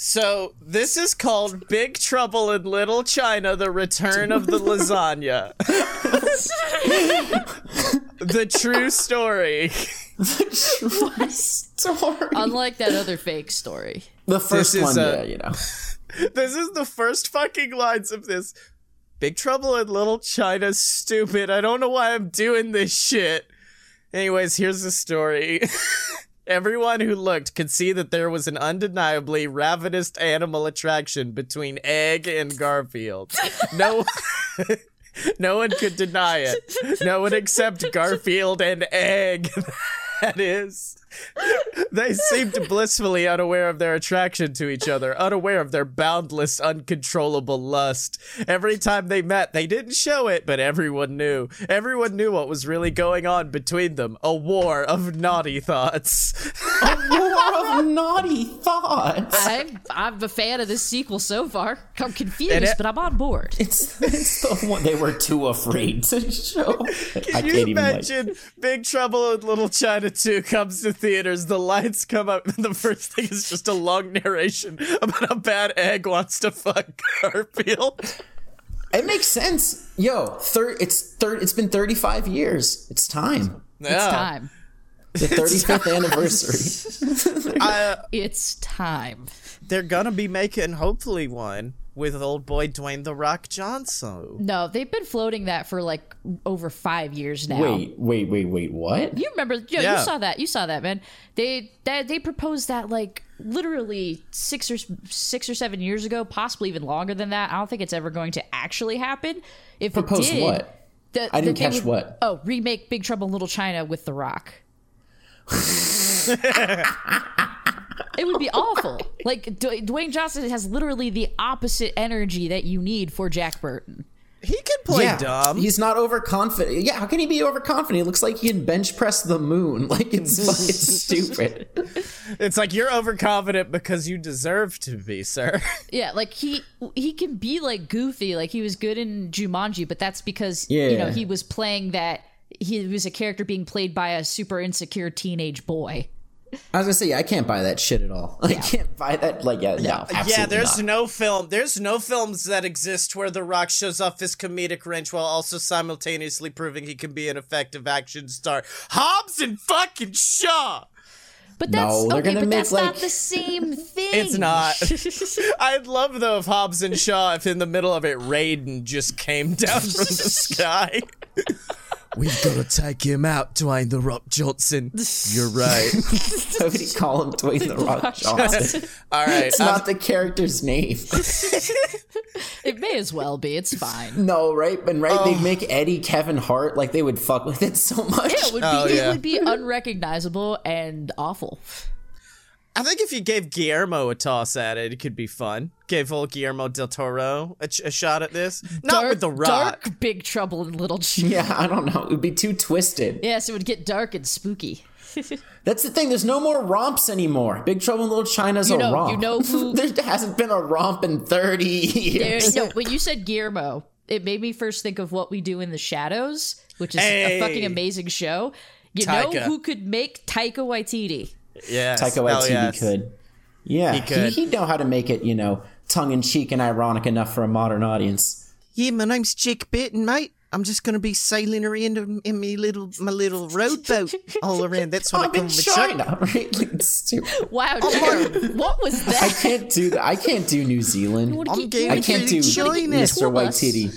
So this is called Big Trouble in Little China: The Return of the Lasagna. the true story. The true what?
story.
Unlike that other fake story.
The first
is,
one,
uh,
yeah, you know.
This is the first fucking lines of this. Big Trouble in Little China. Stupid. I don't know why I'm doing this shit. Anyways, here's the story. Everyone who looked could see that there was an undeniably ravenous animal attraction between Egg and Garfield. No No one could deny it. No one except Garfield and Egg. That is. They seemed blissfully unaware of their attraction to each other, unaware of their boundless, uncontrollable lust. Every time they met, they didn't show it, but everyone knew. Everyone knew what was really going on between them a war of naughty thoughts.
A war of naughty thoughts.
I'm I'm a fan of this sequel so far. I'm confused,
it-
but I'm on board.
It's, it's the one they were too afraid to show. I
Can
can't
you
even like.
imagine Big Trouble in Little China 2 comes to theaters, the lights come up, and the first thing is just a long narration about how bad Egg wants to fuck Garfield?
It makes sense. Yo, thir- it's third. It's been 35 years. It's time.
It's time.
The 35th anniversary.
Uh,
It's time.
they're gonna be making, hopefully, one with old boy Dwayne The Rock Johnson.
No, they've been floating that for like over five years now.
Wait, wait, wait, wait. What?
You remember? Yo,
Yeah.
You saw that. You saw that, man. They that they proposed that like literally six or six or seven years ago, possibly even longer than that. I don't think it's ever going to actually happen. If
Proposed
it did,
what?
that-
I didn't catch
would-
what.
Oh, remake Big Trouble in Little China with The Rock. it would be awful. Like D- Dwayne Johnson has literally the opposite energy that you need for Jack Burton.
He can play
yeah,
dumb.
he's not overconfident. Yeah, how can he be overconfident? He looks like he can bench press the moon. Like it's fucking stupid.
It's like you're overconfident because you deserve to be, sir.
Yeah, like he he can be like goofy, like he was good in Jumanji, but that's because you know he was playing that he was a character being played by a super insecure teenage boy.
I was gonna say, yeah, I can't buy that shit at all. I can't buy that. Like, yeah, no,
yeah, there's
not.
no film. There's no films that exist where The Rock shows off his comedic wrench while also simultaneously proving he can be an effective action star. Hobbs and fucking Shaw.
But that's
No,
okay, but
make,
that's not the same thing.
It's not. I'd love though if Hobbs and Shaw, if in the middle of it, Raiden just came down from the sky. We've got to take him out, Dwayne the Rock Johnson. You're right.
How could he call him Dwayne the Rock Johnson?
All right.
It's
um,
not the character's name.
It may as well be. It's fine.
no, right? And right,
Oh.
they'd make Eddie Kevin Hart like they would fuck with it so much.
It would be
Oh, yeah.
it would be unrecognizable and awful.
I think if you gave Guillermo a toss at it, it could be fun. Gave old Guillermo del Toro a, ch- a shot at this. Not
Dark,
with the Rock.
dark big trouble in little China.
Yeah, I don't know. It would be too twisted.
Yes, it would get dark and spooky.
That's the thing. There's no more romps anymore. Big Trouble in Little China's
You
a romp.
you know who-
there hasn't been a romp in 30
There,
years.
no, when you said Guillermo, it made me first think of what we do in the shadows, which is
Hey.
a fucking amazing show. You
Taika.
know who could make Taika Waititi?
Yes.
Taika
hell
Waititi
yes.
could. Yeah, he
could.
He'd know how to make it, you know, tongue in cheek and ironic enough for a modern audience.
Yeah, my name's Jake Burton, mate. I'm just gonna be sailing around in, in my little my little rowboat all around. That's what I
I'm
call
in
my truck.
China, right?
Wow, Jacob, what was that?
I
that?
can't do that. I can't do New Zealand.
I'm.
I can't do
you gotta
Mr. White
bus.
Titty.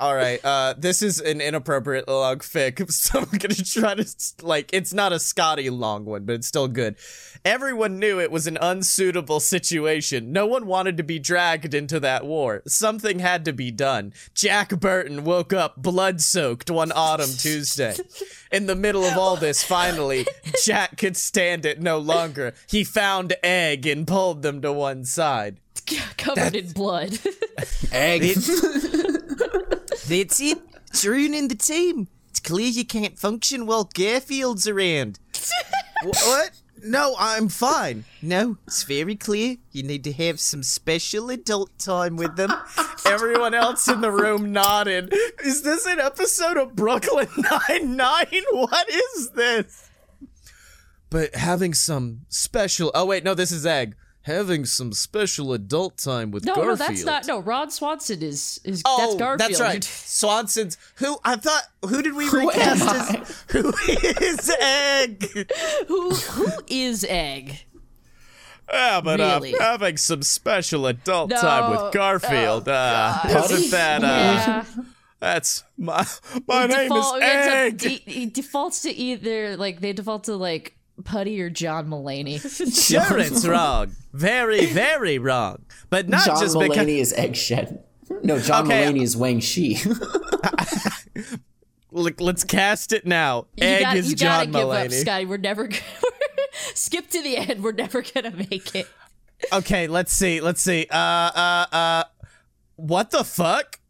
All right, uh, this is an inappropriate long fic, so I'm gonna try to like. It's not a Scotty long one, but it's still good. Everyone knew it was an unsuitable situation. No one wanted to be dragged into that war. Something had to be done. Jack Burton woke up blood-soaked one autumn Tuesday. In the middle of all this, finally, Jack could stand it no longer. He found Egg and pulled them to one side.
Covered in blood.
Egg.
That's it. It's ruining the team. It's clear you can't function while Garfield's around. What? No, I'm fine. No, it's very clear. You need to have some special adult time with them.
Everyone else in the room nodded. Is this an episode of Brooklyn Nine-Nine? What is this? But having some special. Oh, wait, no, this is Egg. Having some special adult time with
No,
Garfield.
no, that's not. No, Ron Swanson is is
Oh,
that's Garfield.
that's right. Swanson's.
Who I thought? Who did we
Who
recast
am
as? Who is Egg?
Who who is Egg?
Yeah, but
Really?
uh, having some special adult
No.
time with Garfield.
Oh,
uh,
God.
isn't that? Uh,
Yeah.
That's my my name
Default-
is
it's a-
Egg.
he, he defaults to either like they default to like Putty or John Mulaney.
Sure, it's wrong. Very, very wrong. But not
John
just
Mulaney
because.
is Egg Shen. No, John
Okay.
Mulaney is Wang Chi.
Look, let's cast it now.
You
Egg
gotta,
is
you gotta
John
give up,
Mulaney.
Scotty. We're never gonna skip to the end. We're never gonna make it.
Okay, let's see. Let's see. Uh, uh, uh. What the fuck?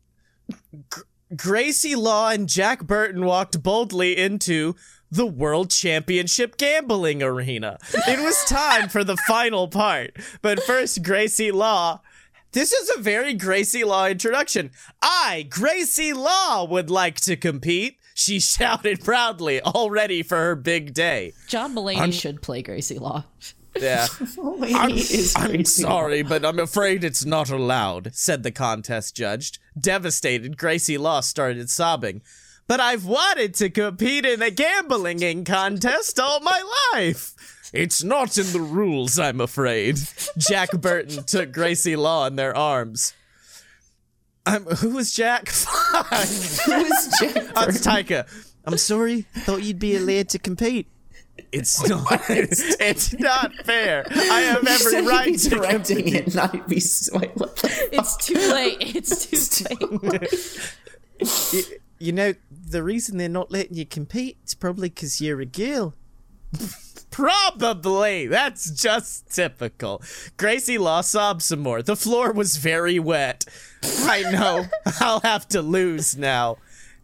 Gr- Gracie Law and Jack Burton walked boldly into the World Championship gambling arena. It was time for the final part. But first, Gracie Law. This is a very Gracie Law introduction. I, Gracie Law, would like to compete. She shouted proudly, all ready for her big day.
John Mulaney should play Gracie Law.
Yeah.
Mulaney is
I'm
crazy.
sorry, but I'm afraid it's not allowed, said the contest judge. Devastated, Gracie Law started sobbing. But I've wanted to compete in a gambling contest all my life. It's not in the rules, I'm afraid. Jack Burton took Gracie Law in their arms. I'm, who was Jack? Fuck.
Who is Jack
That's
Burton?
Taika.
I'm sorry. Thought you'd be allowed to compete.
It's oh, not. It's not fair. I have every
he'd
right
be
to
directing it, not be. Wait, what the
It's too late. It's too late.
You, you know, the reason they're not letting you compete is probably because you're a girl.
Probably. That's just typical. Gracie Law sobbed some more. The floor was very wet. I know. I'll have to lose now.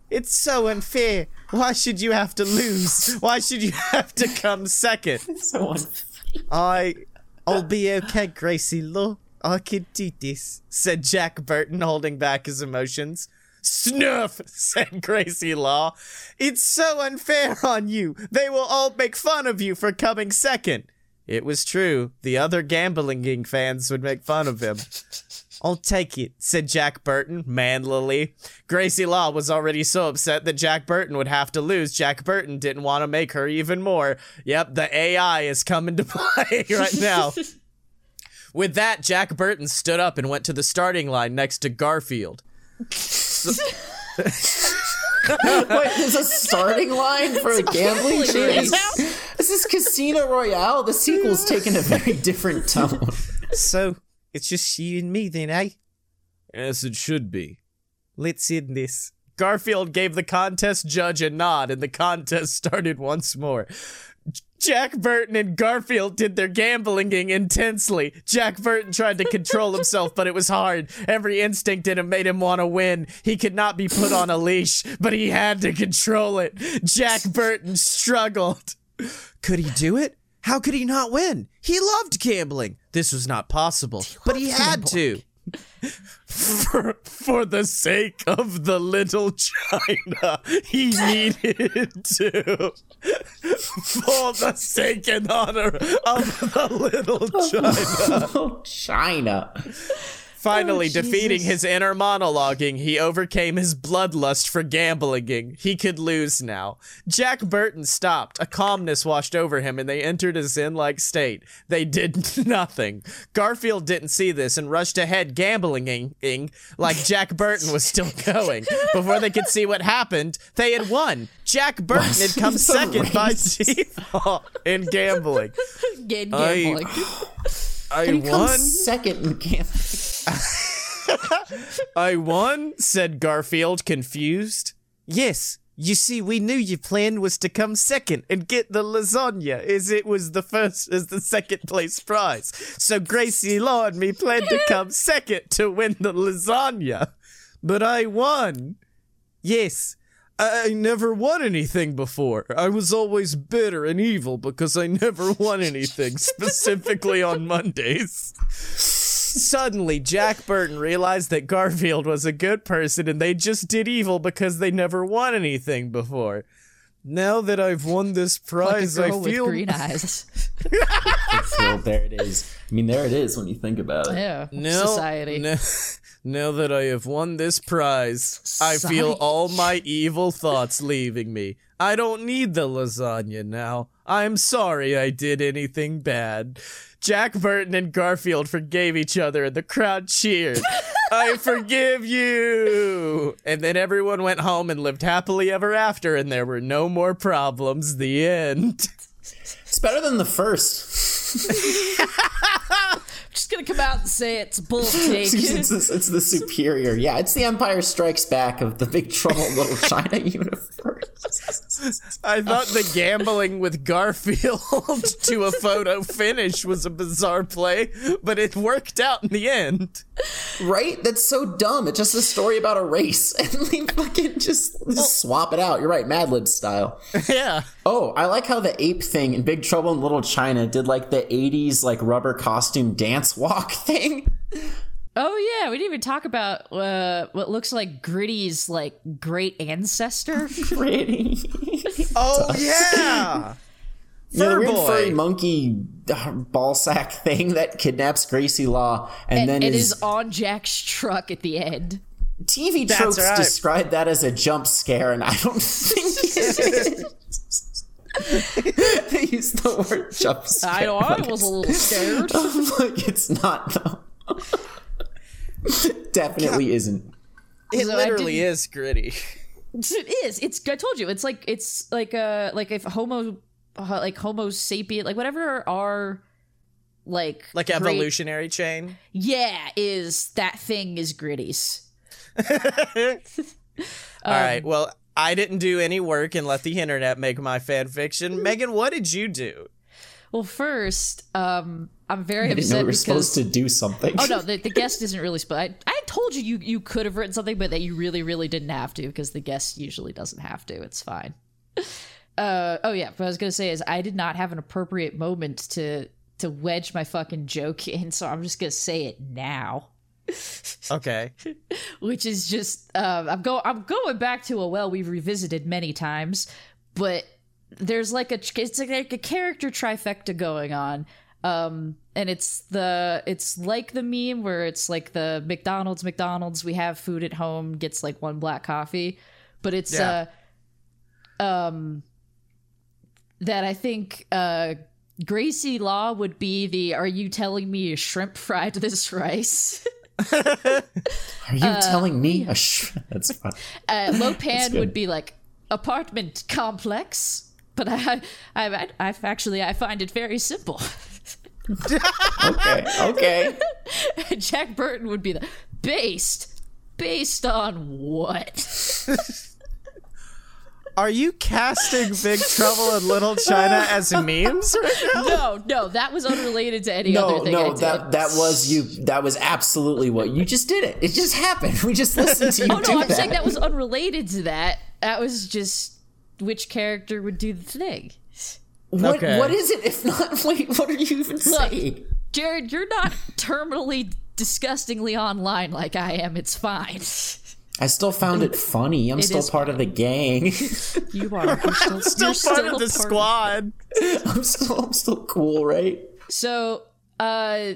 It's so unfair. Why should you have to lose? Why should you have to come second?
so un-
I, I'll be okay, Gracie Law. I can do this.
said Jack Burton, holding back his emotions. Snuff, said Gracie Law. It's so unfair on you. They will all make fun of you for coming second. It was true. The other gambling gang fans would make fun of him. I'll take it, said Jack Burton, manlily. Gracie Law was already so upset that Jack Burton would have to lose. Jack Burton didn't want to make her even more. Yep, the AI is coming to play right now. With that, Jack Burton stood up and went to the starting line next to Garfield.
Wait, there's a starting line for a gambling
Gambling
chase? This is Casino Royale. The sequel's taken a very different tone.
So, it's just you and me then, eh?
Yes, it should be.
Let's end this.
Garfield gave the contest judge a nod, and the contest started once more. Jack Burton and Garfield did their gambling intensely. Jack Burton tried to control himself, but it was hard. Every instinct in him made him want to win. He could not be put on a leash, but he had to control it. Jack Burton struggled.
Could he do it? How could he not win? He loved gambling.
This was not possible.
But he had to.
for, for the sake of the little China, he needed to. For the sake and honor of the little China.
China.
Finally,
Oh,
defeating his inner monologuing, he overcame his bloodlust for gambling. He could lose now. Jack Burton stopped. A calmness washed over him, and they entered a zen-like state. They did nothing. Garfield didn't see this and rushed ahead, gambling like Jack Burton was still going. Before they could see what happened, they had won. Jack Burton had come
It's a
second by
race.
default in gambling.
Again,
I-
gambling.
I
He comes
won.
second in camp.
I won, said Garfield, confused. Yes, you see, we knew your plan was to come second and get the lasagna, as it was the first, as the second place prize. So Gracie Law and me planned to come second to win the lasagna. But I won. Yes, I never won anything before. I was always bitter and evil because I never won anything, specifically on Mondays. Suddenly, Jack Burton realized that Garfield was a good person and they just did evil because they never won anything before. Now that I've won this
Like a
prize,
girl
I feel
with green eyes.
Well, there it is. I mean, there it is when you think about it.
Yeah.
now,
Society.
Now, now that I have won this prize, I feel all my evil thoughts leaving me. I don't need the lasagna now. I'm sorry I did anything bad. Jack Burton and Garfield forgave each other and the crowd cheered. I forgive you. And then everyone went home and lived happily ever after and there were no more problems. The end.
It's better than the first.
just gonna come out and say it's bullshit. bold take.
it's, the, it's the superior. Yeah, it's the Empire Strikes Back of the Big Trouble in Little China universe.
I thought the gambling with Garfield to a photo finish was a bizarre play, but it worked out in the end.
Right? That's so dumb. It's just a story about a race, and they fucking just, just swap it out. You're right, Mad Lib style.
Yeah.
Oh, I like how the ape thing in Big Trouble in Little China did like the 80s like rubber costume dance walk thing.
Oh yeah, we didn't even talk about uh, what looks like Gritty's like great ancestor.
Pretty.
Oh yeah.
Yeah, the
Fur
weird
boy.
furry monkey uh, ball sack thing that kidnaps Gracie Law and,
and
then
it
is,
is on Jack's truck at the end.
TV
That's
tropes
right.
describe that as a jump scare, and I don't think it is. They use the word jump scare.
I know I
like
was a little scared.
like it's not though. Definitely isn't.
It
So
literally is gritty.
It is. It's. I told you. It's like. It's like. Uh. Like if Homo. Uh, like Homo sapien. Like whatever our. Like.
Like
great-
evolutionary chain.
Yeah. Is that thing is Gritty's.
All right. Well, I didn't do any work and let the internet make my fan fiction. Megan, what did you do?
Well, first, um, I'm very
I didn't know
upset
we were
because.
supposed to do something.
Oh no, the, the guest isn't really. Sp- I, I told you you you could have written something, but that you really really didn't have to because the guest usually doesn't have to. It's fine. Uh oh yeah, what I was gonna say is I did not have an appropriate moment to to wedge my fucking joke in, so I'm just gonna say it now.
Okay.
Which is just uh, I'm go I'm going back to a well we've revisited many times, but there's like a it's like a character trifecta going on um and it's the it's like the meme where it's like the mcdonald's mcdonald's we have food at home gets like one black coffee but it's
Yeah.
uh um that i think uh gracie law would be the are you telling me a shrimp fried this rice
Are you telling me? A sh- That's fun.
uh, Lopan would be like apartment complex, but I, I, I, I've actually I find it very simple.
Okay, okay.
Jack Burton would be the based, based on what?
Are you casting Big Trouble in Little China as memes right now?
No, no, that was unrelated to any
No,
other thing. I
no,
did.
that that was you. That was absolutely what you just did. It. It just happened. We just listened to you
Oh
do
no, I'm
that.
saying that was unrelated to that. That was just which character would do the thing.
What
Okay.
what is it? If not, wait, what are you even saying?
Jared, you're not terminally disgustingly online like I am. It's fine.
I still found it funny. I'm
It
still
is
part of the gang.
You are. You're still,
Still
you're
part
still
of the
part
squad.
I'm still I'm still cool, right?
So, uh,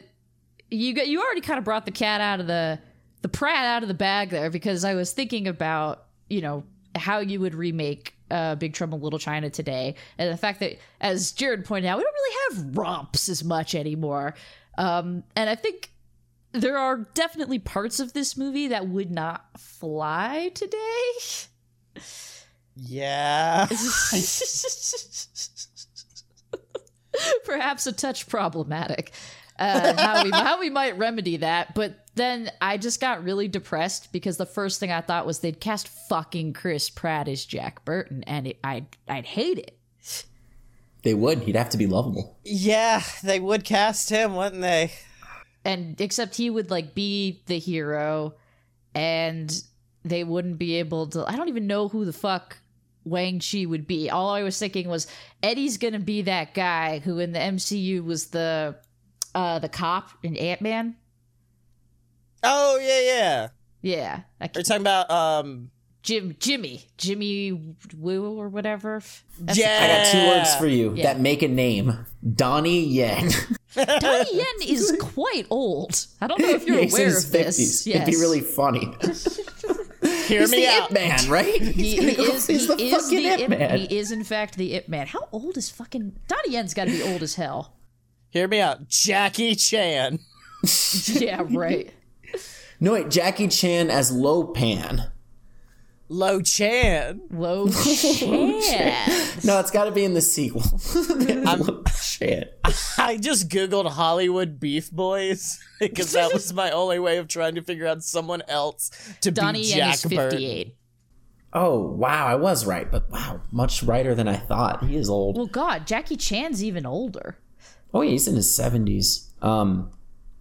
you got you already kind of brought the cat out of the the prat out of the bag there because I was thinking about you know how you would remake uh, Big Trouble in Little China today, and the fact that, as Jared pointed out, we don't really have romps as much anymore. Um, and I think there are definitely parts of this movie that would not fly today.
Yeah.
perhaps a touch problematic. Uh, how we how we might remedy that, but then I just got really depressed because the first thing I thought was they'd cast fucking Chris Pratt as Jack Burton, and it, I'd I'd hate it.
They would. He'd have to be lovable.
Yeah, they would cast him, wouldn't they?
And except he would like be the hero, and they wouldn't be able to. I don't even know who the fuck Wang Chi would be. All I was thinking was Eddie's gonna be that guy who in the MCU was the uh the cop in Ant Man.
Oh yeah, yeah.
Yeah, I
Are you talking about um?
Jim Jimmy Jimmy Woo or whatever. That's
Yeah.
I got two words for you
Yeah.
that make a name. Donnie Yen.
Donnie Yen is quite old. I don't know if you're
He's in
aware
his
of this.
50s.
Yes.
It'd be really funny.
Hear
He's
me
the
out.
Ip Man, right?
He,
He's,
he
gonna go-
is,
he's
he
the
is
fucking
the
Ip
Ip,
Man.
He is in fact the Ip Man. How old is fucking Donnie Yen's got to be old as hell.
Hear me out. Jackie Chan.
Yeah, right.
No, wait, Jackie Chan as Lo Pan.
Lo Chan.
Low Chan.
No, it's got to be in the sequel. Lo Chan.
I just googled Hollywood Beef Boys because that was my only way of trying to figure out someone else to
Donnie
be
Yen
Jack
is 58.
Oh, wow, I was right, but wow, much righter than I thought. He is old.
Well, God, Jackie Chan's even older.
Oh, yeah, he's in his 70s. Um,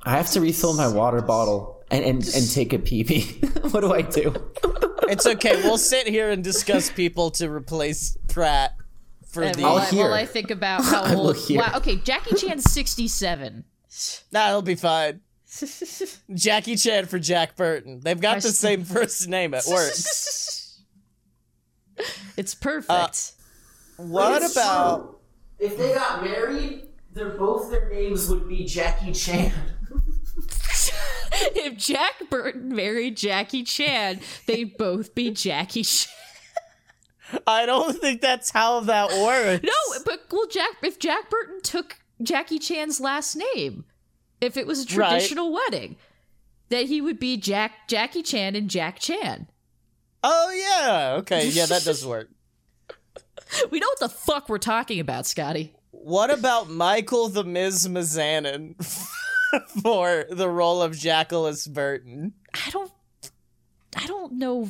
I have to refill my water bottle and, and, and take a pee pee. what do I do?
It's okay. We'll sit here and discuss people to replace Pratt for
And
the.
while,
I'll hear.
while I think about how
I will
old.
hear.
Wow, okay, Jackie Chan's 67.
That'll be fine. Jackie Chan for Jack Burton. They've got
I
the
s-
same first name. It works.
It's perfect.
Uh, what about?
If they got married, they're both their names would be Jackie Chan.
if Jack Burton married Jackie Chan, they'd both be Jackie Chan.
I don't think that's how that works.
No, but well, Jack. If Jack Burton took Jackie Chan's last name, if it was a
Right.
traditional wedding, that he would be Jack Jackie Chan and Jack Chan.
Oh yeah. Okay. Yeah, that does work.
We know what the fuck we're talking about, Scotty.
What about Michael the Miz Mizanin for the role of Jackalus Burton?
I don't. I don't know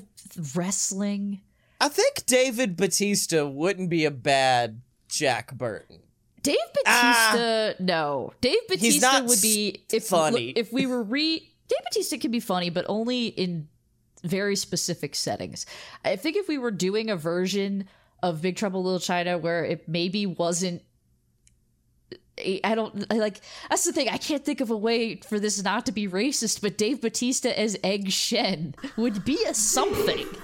wrestling.
I think David Batista wouldn't be a bad Jack Burton.
Dave Batista, no. Dave Batista
Ah.
would be if
funny.
if we were re. Dave Batista can be funny, but only in very specific settings. I think if we were doing a version of Big Trouble Little China where it maybe wasn't. I don't I like. That's the thing. I can't think of a way for this not to be racist, but Dave Batista as Egg Shen would be a something.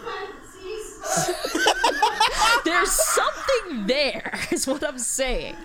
There's something there, is what I'm saying.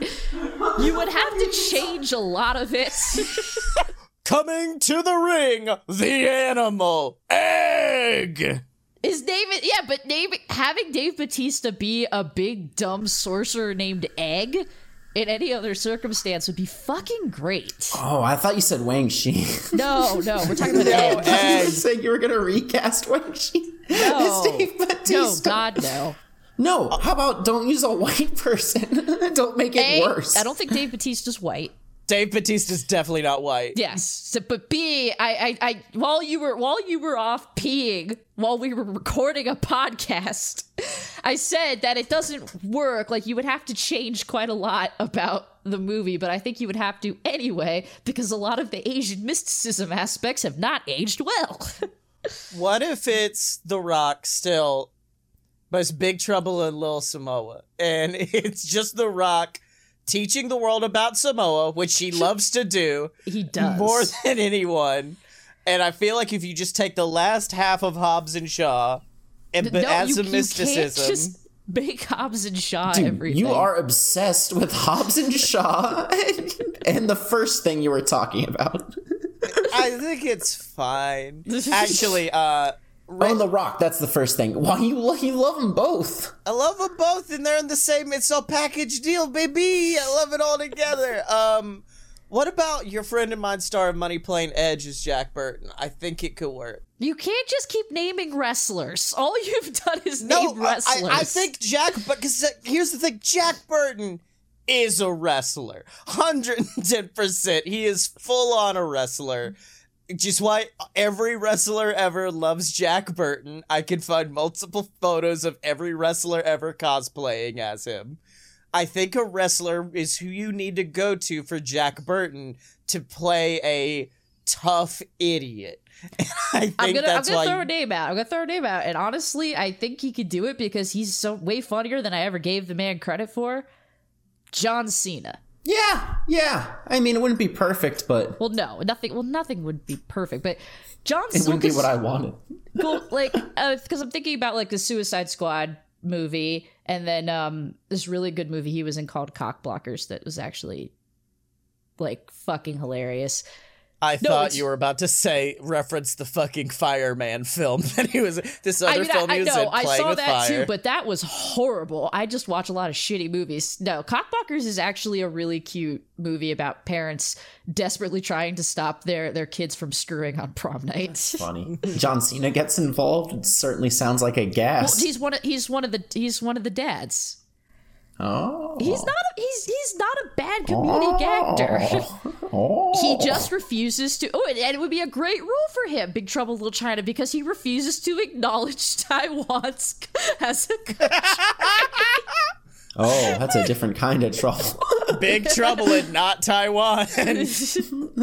You would have to change a lot of it.
Coming to the ring, the animal egg.
Is David? Yeah, but name, having Dave Batista be a big dumb sorcerer named Egg in any other circumstance would be fucking great.
Oh, I thought you said Wang Chi.
No, no, we're talking about Egg.
I was saying you were gonna recast Wang Chi.
No,
It's
no, God, no.
No, how about don't use a white person? don't make it
A,
worse.
I don't think Dave Batista's white.
Dave Batista's definitely not white.
Yes, so, but B, I, I, I, while you were while you were off peeing while we were recording a podcast, I said that it doesn't work. Like you would have to change quite a lot about the movie, but I think you would have to anyway because a lot of the Asian mysticism aspects have not aged well.
What if it's The Rock still, but it's Big Trouble in Little Samoa, and it's just The Rock teaching the world about Samoa, which he loves to do
he does.
more than anyone, and I feel like if you just take the last half of Hobbs and Shaw and but
no,
add
you,
some
you
mysticism,
can't just make Hobbs and Shaw
Dude,
everything.
you are obsessed with Hobbs and Shaw and, and the first thing you were talking about.
I think it's fine. Actually, uh,
Oh, and The Rock, that's the first thing. Why you, lo- you love them both?
I love them both, and they're in the same. It's all package deal, baby. I love it all together. Um, what about your friend and mine, star of Money, playing Edge is Jack Burton? I think it could work.
You can't just keep naming wrestlers. All you've done is
No,
name
I,
wrestlers.
I I think Jack. Because here's the thing: Jack Burton is a wrestler, hundred and ten percent. He is full on a wrestler. Just why every wrestler ever loves Jack Burton. I can find multiple photos of every wrestler ever cosplaying as him. I think a wrestler is who you need to go to for Jack Burton to play a tough idiot. I think
I'm gonna, I'm gonna
why
throw a name out. I'm gonna throw a name out, and honestly, I think he could do it because he's so way funnier than I ever gave the man credit for. John Cena.
Yeah, yeah. I mean, it wouldn't be perfect, but
Well, no, nothing. Well, nothing would be perfect, but John
it wouldn't be what I wanted.
well, like because I'm thinking about like the Suicide Squad movie, and then um this really good movie he was in called Cock Blockers that was actually like fucking hilarious.
I
No,
thought you were about to say reference the fucking fireman film that he was this other
I mean,
film
I,
he
I
was
know
in
I saw
with
that
fire.
too, but that was horrible. I just watch a lot of shitty movies. No, Cockblockers is actually a really cute movie about parents desperately trying to stop their their kids from screwing on prom night.
Funny. John Cena gets involved. It certainly sounds like a
Well,
gas.
he's one of he's one of the he's one of the dads.
Oh.
He's not a, he's he's not a bad comedic oh. actor.
Oh.
He just refuses to. Oh, and, and it would be a great role for him, Big Trouble Little China, because he refuses to acknowledge Taiwan's as a country.
Oh, that's a different kind of trouble.
Big trouble in not Taiwan.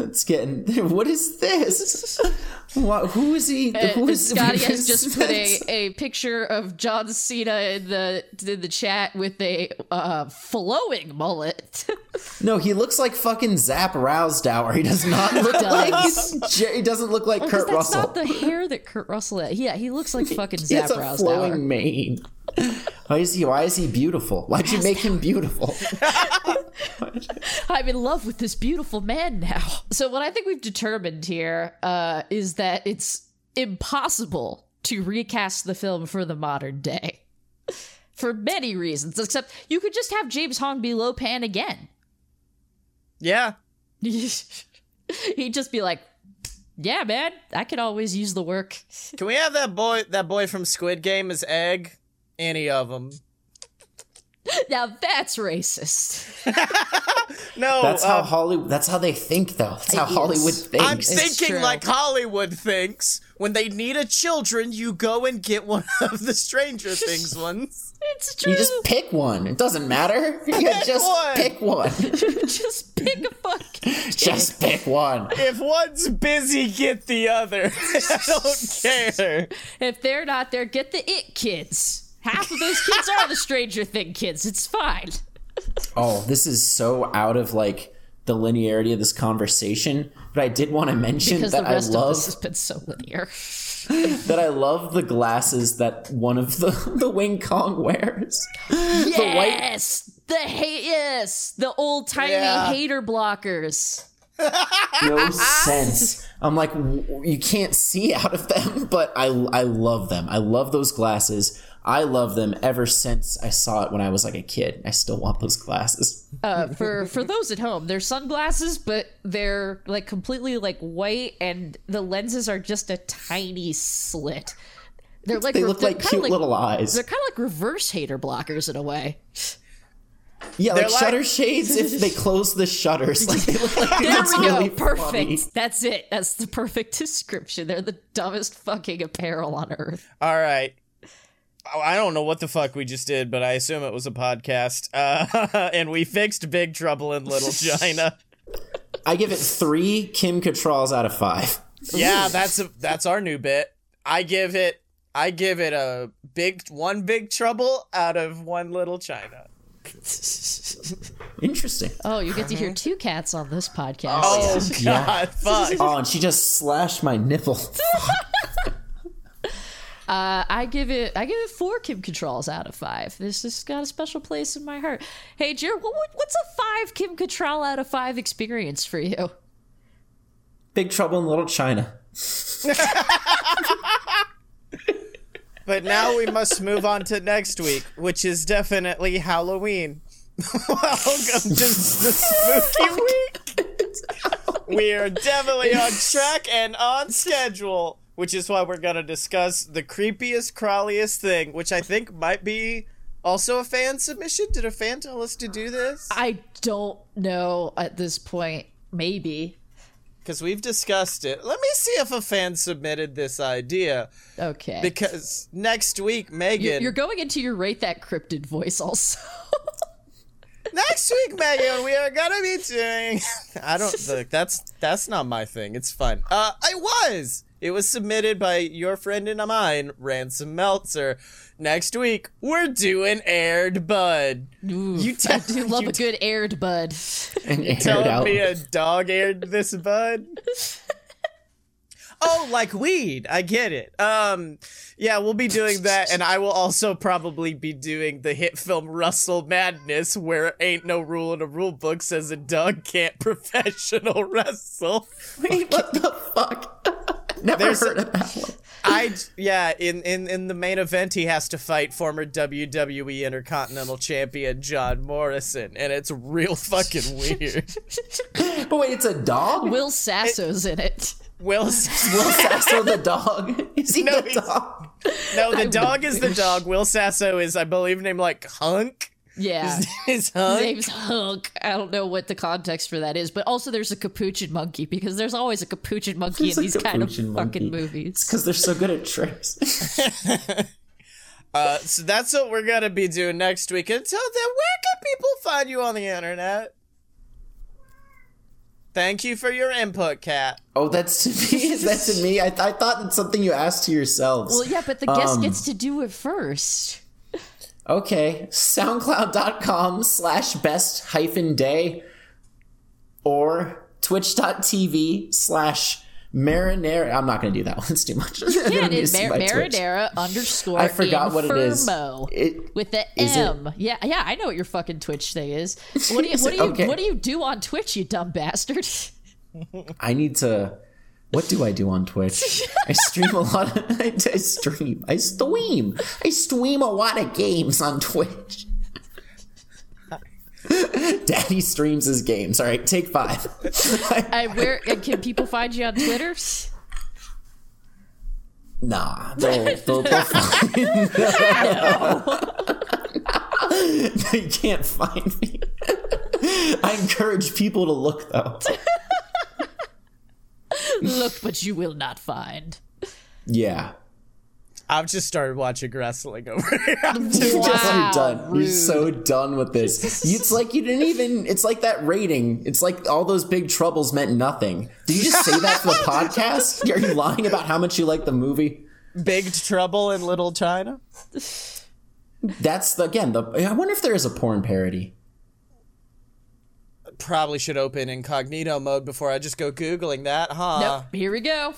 It's getting. What is this? What, who is he? Who
And Scotty has
is
just put a, a picture of John Cena in the in the chat with a uh, flowing mullet.
No, he looks like fucking Zap Rowsdower. He does not look
does.
like. J- He doesn't look like
Because
Kurt
that's
Russell.
not the hair that Kurt Russell had. Yeah, he looks like fucking
he
Zap
has a
Rowsdower.
flowing mane. Why is he? Why is he beautiful? Why'd you make him beautiful?
I'm in love with this beautiful man now. So what I think we've determined here uh, is that it's impossible to recast the film for the modern day. For many reasons, except you could just have James Hong be Lo Pan again.
yeah.
He'd just be like, "Yeah, man, I could always use the work."
Can we have that boy that boy from Squid Game as Egg? Any of them.
Now that's racist.
No,
That's how
um,
Hollywood. That's how they think, though. That's how Hollywood thinks.
I'm thinking like Hollywood thinks. When they need a children, you go and get one of the Stranger Things ones.
It's true.
you just pick one. It doesn't matter. You
Pick
just
one.
pick one.
just pick a fucking.
just pick one.
If one's busy, get the other. I don't care.
If they're not there, get the it kids. Half of those kids are the Stranger Thing kids. It's fine.
Oh, this is so out of like the linearity of this conversation. But I did want to mention
Because the
that I
rest of
love
this has been so linear.
that I love the glasses that one of the the Wing Kong wears. The white
Yes, the hate. Yes, the old timey
Yeah.
hater blockers.
no sense. I'm like, w- you can't see out of them, but I I love them. I love those glasses. I love them ever since I saw it when I was like a kid. I still want those glasses.
Uh, for for those at home, they're sunglasses, but they're like completely like white, and the lenses are just a tiny slit. They're like
they look
they're
like
kinda
cute little eyes.
They're kind of like reverse hater blockers in a way.
Yeah, like,
They're like-
shutter shades if they close the shutters. Like they look like
There
that's
we go.
really
Perfect.
funny.
That's it. That's the perfect description. They're the dumbest fucking apparel on earth.
All right. Oh, I don't know what the fuck we just did, but I assume it was a podcast. Uh, and we fixed Big Trouble in Little China.
I give it three Kim Cattralls out of five.
yeah, that's a, that's our new bit. I give it I give it a big one Big Trouble out of one Little China.
Interesting.
Oh, you get to hear two cats on this podcast.
Oh
Yeah.
God, fuck.
Oh, and she just slashed my nipple.
Uh, I give it I give it four Kim Cattralls out of five. This has got a special place in my heart. Hey, Jared, what, what, what's a five Kim Cattrall out of five experience for you?
Big Trouble in Little China.
But now we must move on to next week, which is definitely Halloween. Welcome to the spooky week. We are definitely on track and on schedule, which is why we're gonna discuss the creepiest, crawliest thing, which I think might be also a fan submission. Did a fan tell us to do this?
I don't know at this point. Maybe.
Because we've discussed it. Let me see if a fan submitted this idea.
Okay.
Because next week, Megan.
you're, going into your rate that cryptid voice also.
Next week, Megan, we are gonna be doing. I don't look. That's that's not my thing. It's fun. Uh, I was. It was submitted by your friend and mine, Ransom Meltzer. Next week, we're doing Air Bud. you
I do love
you
a good Air Bud.
And aired
telling
out.
me a dog aired this bud. Oh, like weed. I get it. Um, yeah, we'll be doing that, and I will also probably be doing the hit film Russell Madness, where ain't no rule in a rule book says a dog can't professional wrestle.
Wait, what the fuck? Never
There's
heard
a-
of that one.
I yeah, in, in in the main event, he has to fight former WWE Intercontinental Champion John Morrison, and it's real fucking weird.
But wait, it's a dog?
Will Sasso's in it.
Will
Will Sasso the dog? Is he
No,
the dog?
No, the dog is the dog. Will Sasso is, I believe, named like Hunk.
Yeah.
His
His
Hunk.
name's Hunk. I don't know what the context for that is, but also there's a capuchin monkey because there's always a capuchin monkey
There's
in these kind of
capuchin
fucking
monkey.
movies.
Because they're so good at tricks.
Uh, so that's what we're gonna be doing next week. Until then, where can people find you on the internet? Thank you for your input, Kat.
oh, that's to me? Is that to me? I, I thought it's something you asked to yourselves.
Well, yeah, but the guest
Um,
gets to do it first.
Okay, soundcloud.com slash best hyphen day or twitch.tv slash marinara. I'm not going to do that one. It's too much. I'm
Yeah, it's Mar- marinara underscore
I forgot what it is. It,
with the
Is it-
M. Yeah, yeah, I know what your fucking Twitch thing is. What do you what do you
Okay.
what do you do on Twitch, you dumb bastard?
I need to. What do I do on Twitch? I stream a lot. Of, I, I stream. I stream. I stream a lot of games on Twitch. Daddy streams his games. All right, take five.
I, uh, where uh, can people find you on Twitter?
Nah, they'll, they'll, they'll find They can't find me. I encourage people to look though.
Look, but you will not find.
Yeah.
I've just started watching wrestling over here. I'm just-
Just
Wow,
you're done.
rude.
You're so done with this. It's like you didn't even. It's like that rating. It's like all those big troubles meant nothing. Did you just say that for the podcast? Are you lying about how much you like the movie?
Big Trouble in Little China.
That's the, again. The I wonder if there is a porn parody.
Probably should open incognito mode before I just go googling that, huh?
Nope. Here we go.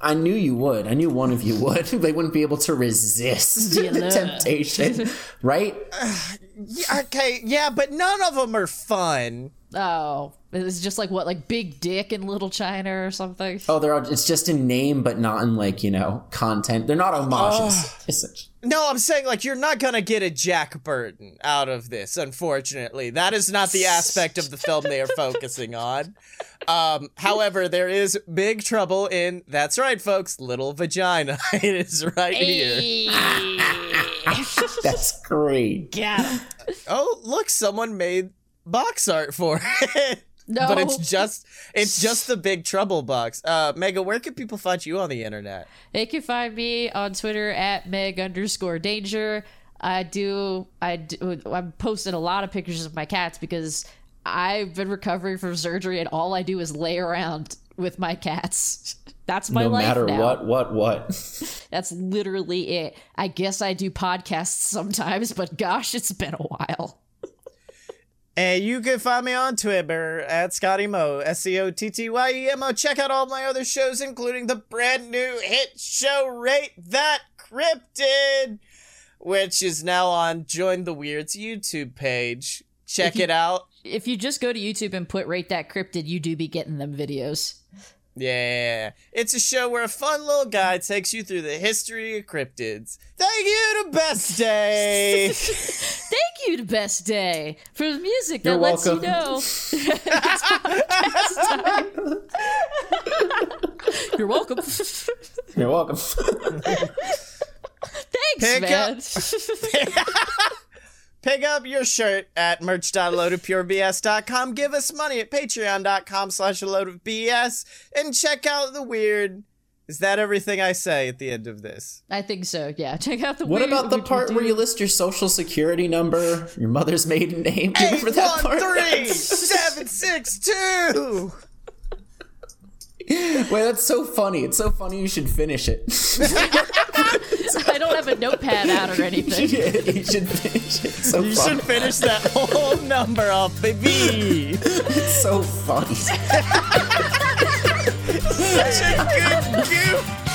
I knew you would. I knew one of you would. they wouldn't be able to resist
The
the temptation, right?
Yeah, okay, yeah, but none of them are fun.
Oh, it's just like what, like Big Dick in Little China or something.
Oh, they're all, it's just in name, but not in like you know content. They're not homages. Oh. essentially.
No, I'm saying like you're not gonna get a Jack Burton out of this. Unfortunately, that is not the aspect of the film they are focusing on. Um, however, there is big trouble in that's right, folks. Little vagina. it is right here.
That's great.
Yeah.
Oh, look, someone made box art for it.
No.
But it's just it's just the big trouble box. Uh Mega, where can people find you on the internet?
They can find me on Twitter at meg underscore danger. I do, I do, I'm posting a lot of pictures of my cats because I've been recovering from surgery and all I do is lay around with my cats. That's my
no
life
matter
now.
what, what, what.
That's literally it. I guess I do podcasts sometimes, but gosh, it's been a while.
And you can find me on Twitter at Scotty Mo, S C O T T Y E M O. Check out all my other shows, including the brand new hit show Rate That Cryptid, which is now on Join the Weirds YouTube page. Check
you-
it out.
If you just go to YouTube and put rate that cryptid, you do be getting them videos.
Yeah, it's a show where a fun little guy takes you through the history of cryptids. Thank you to Best Day.
Thank you to Best Day for the music that
You're
lets you
welcome.
know. You're welcome.
You're welcome.
Thanks, Pick
man.
Pick up your shirt at merch.loadofpurebs.com. Give us money at patreon.com slash a load of BS. And check out the weird. Is that everything I say at the end of this?
I think so. Yeah, check out the.
What
weird-
about the
we- we
part
do-
where you list your social security number, your mother's maiden name? Do you remember that part?
762!
Wait, that's so funny. It's so funny. You should finish it.
I don't have a notepad out or anything.
you should finish it. So
You
funny.
should finish that whole number off, baby!
It's so funny.
Such a good goof!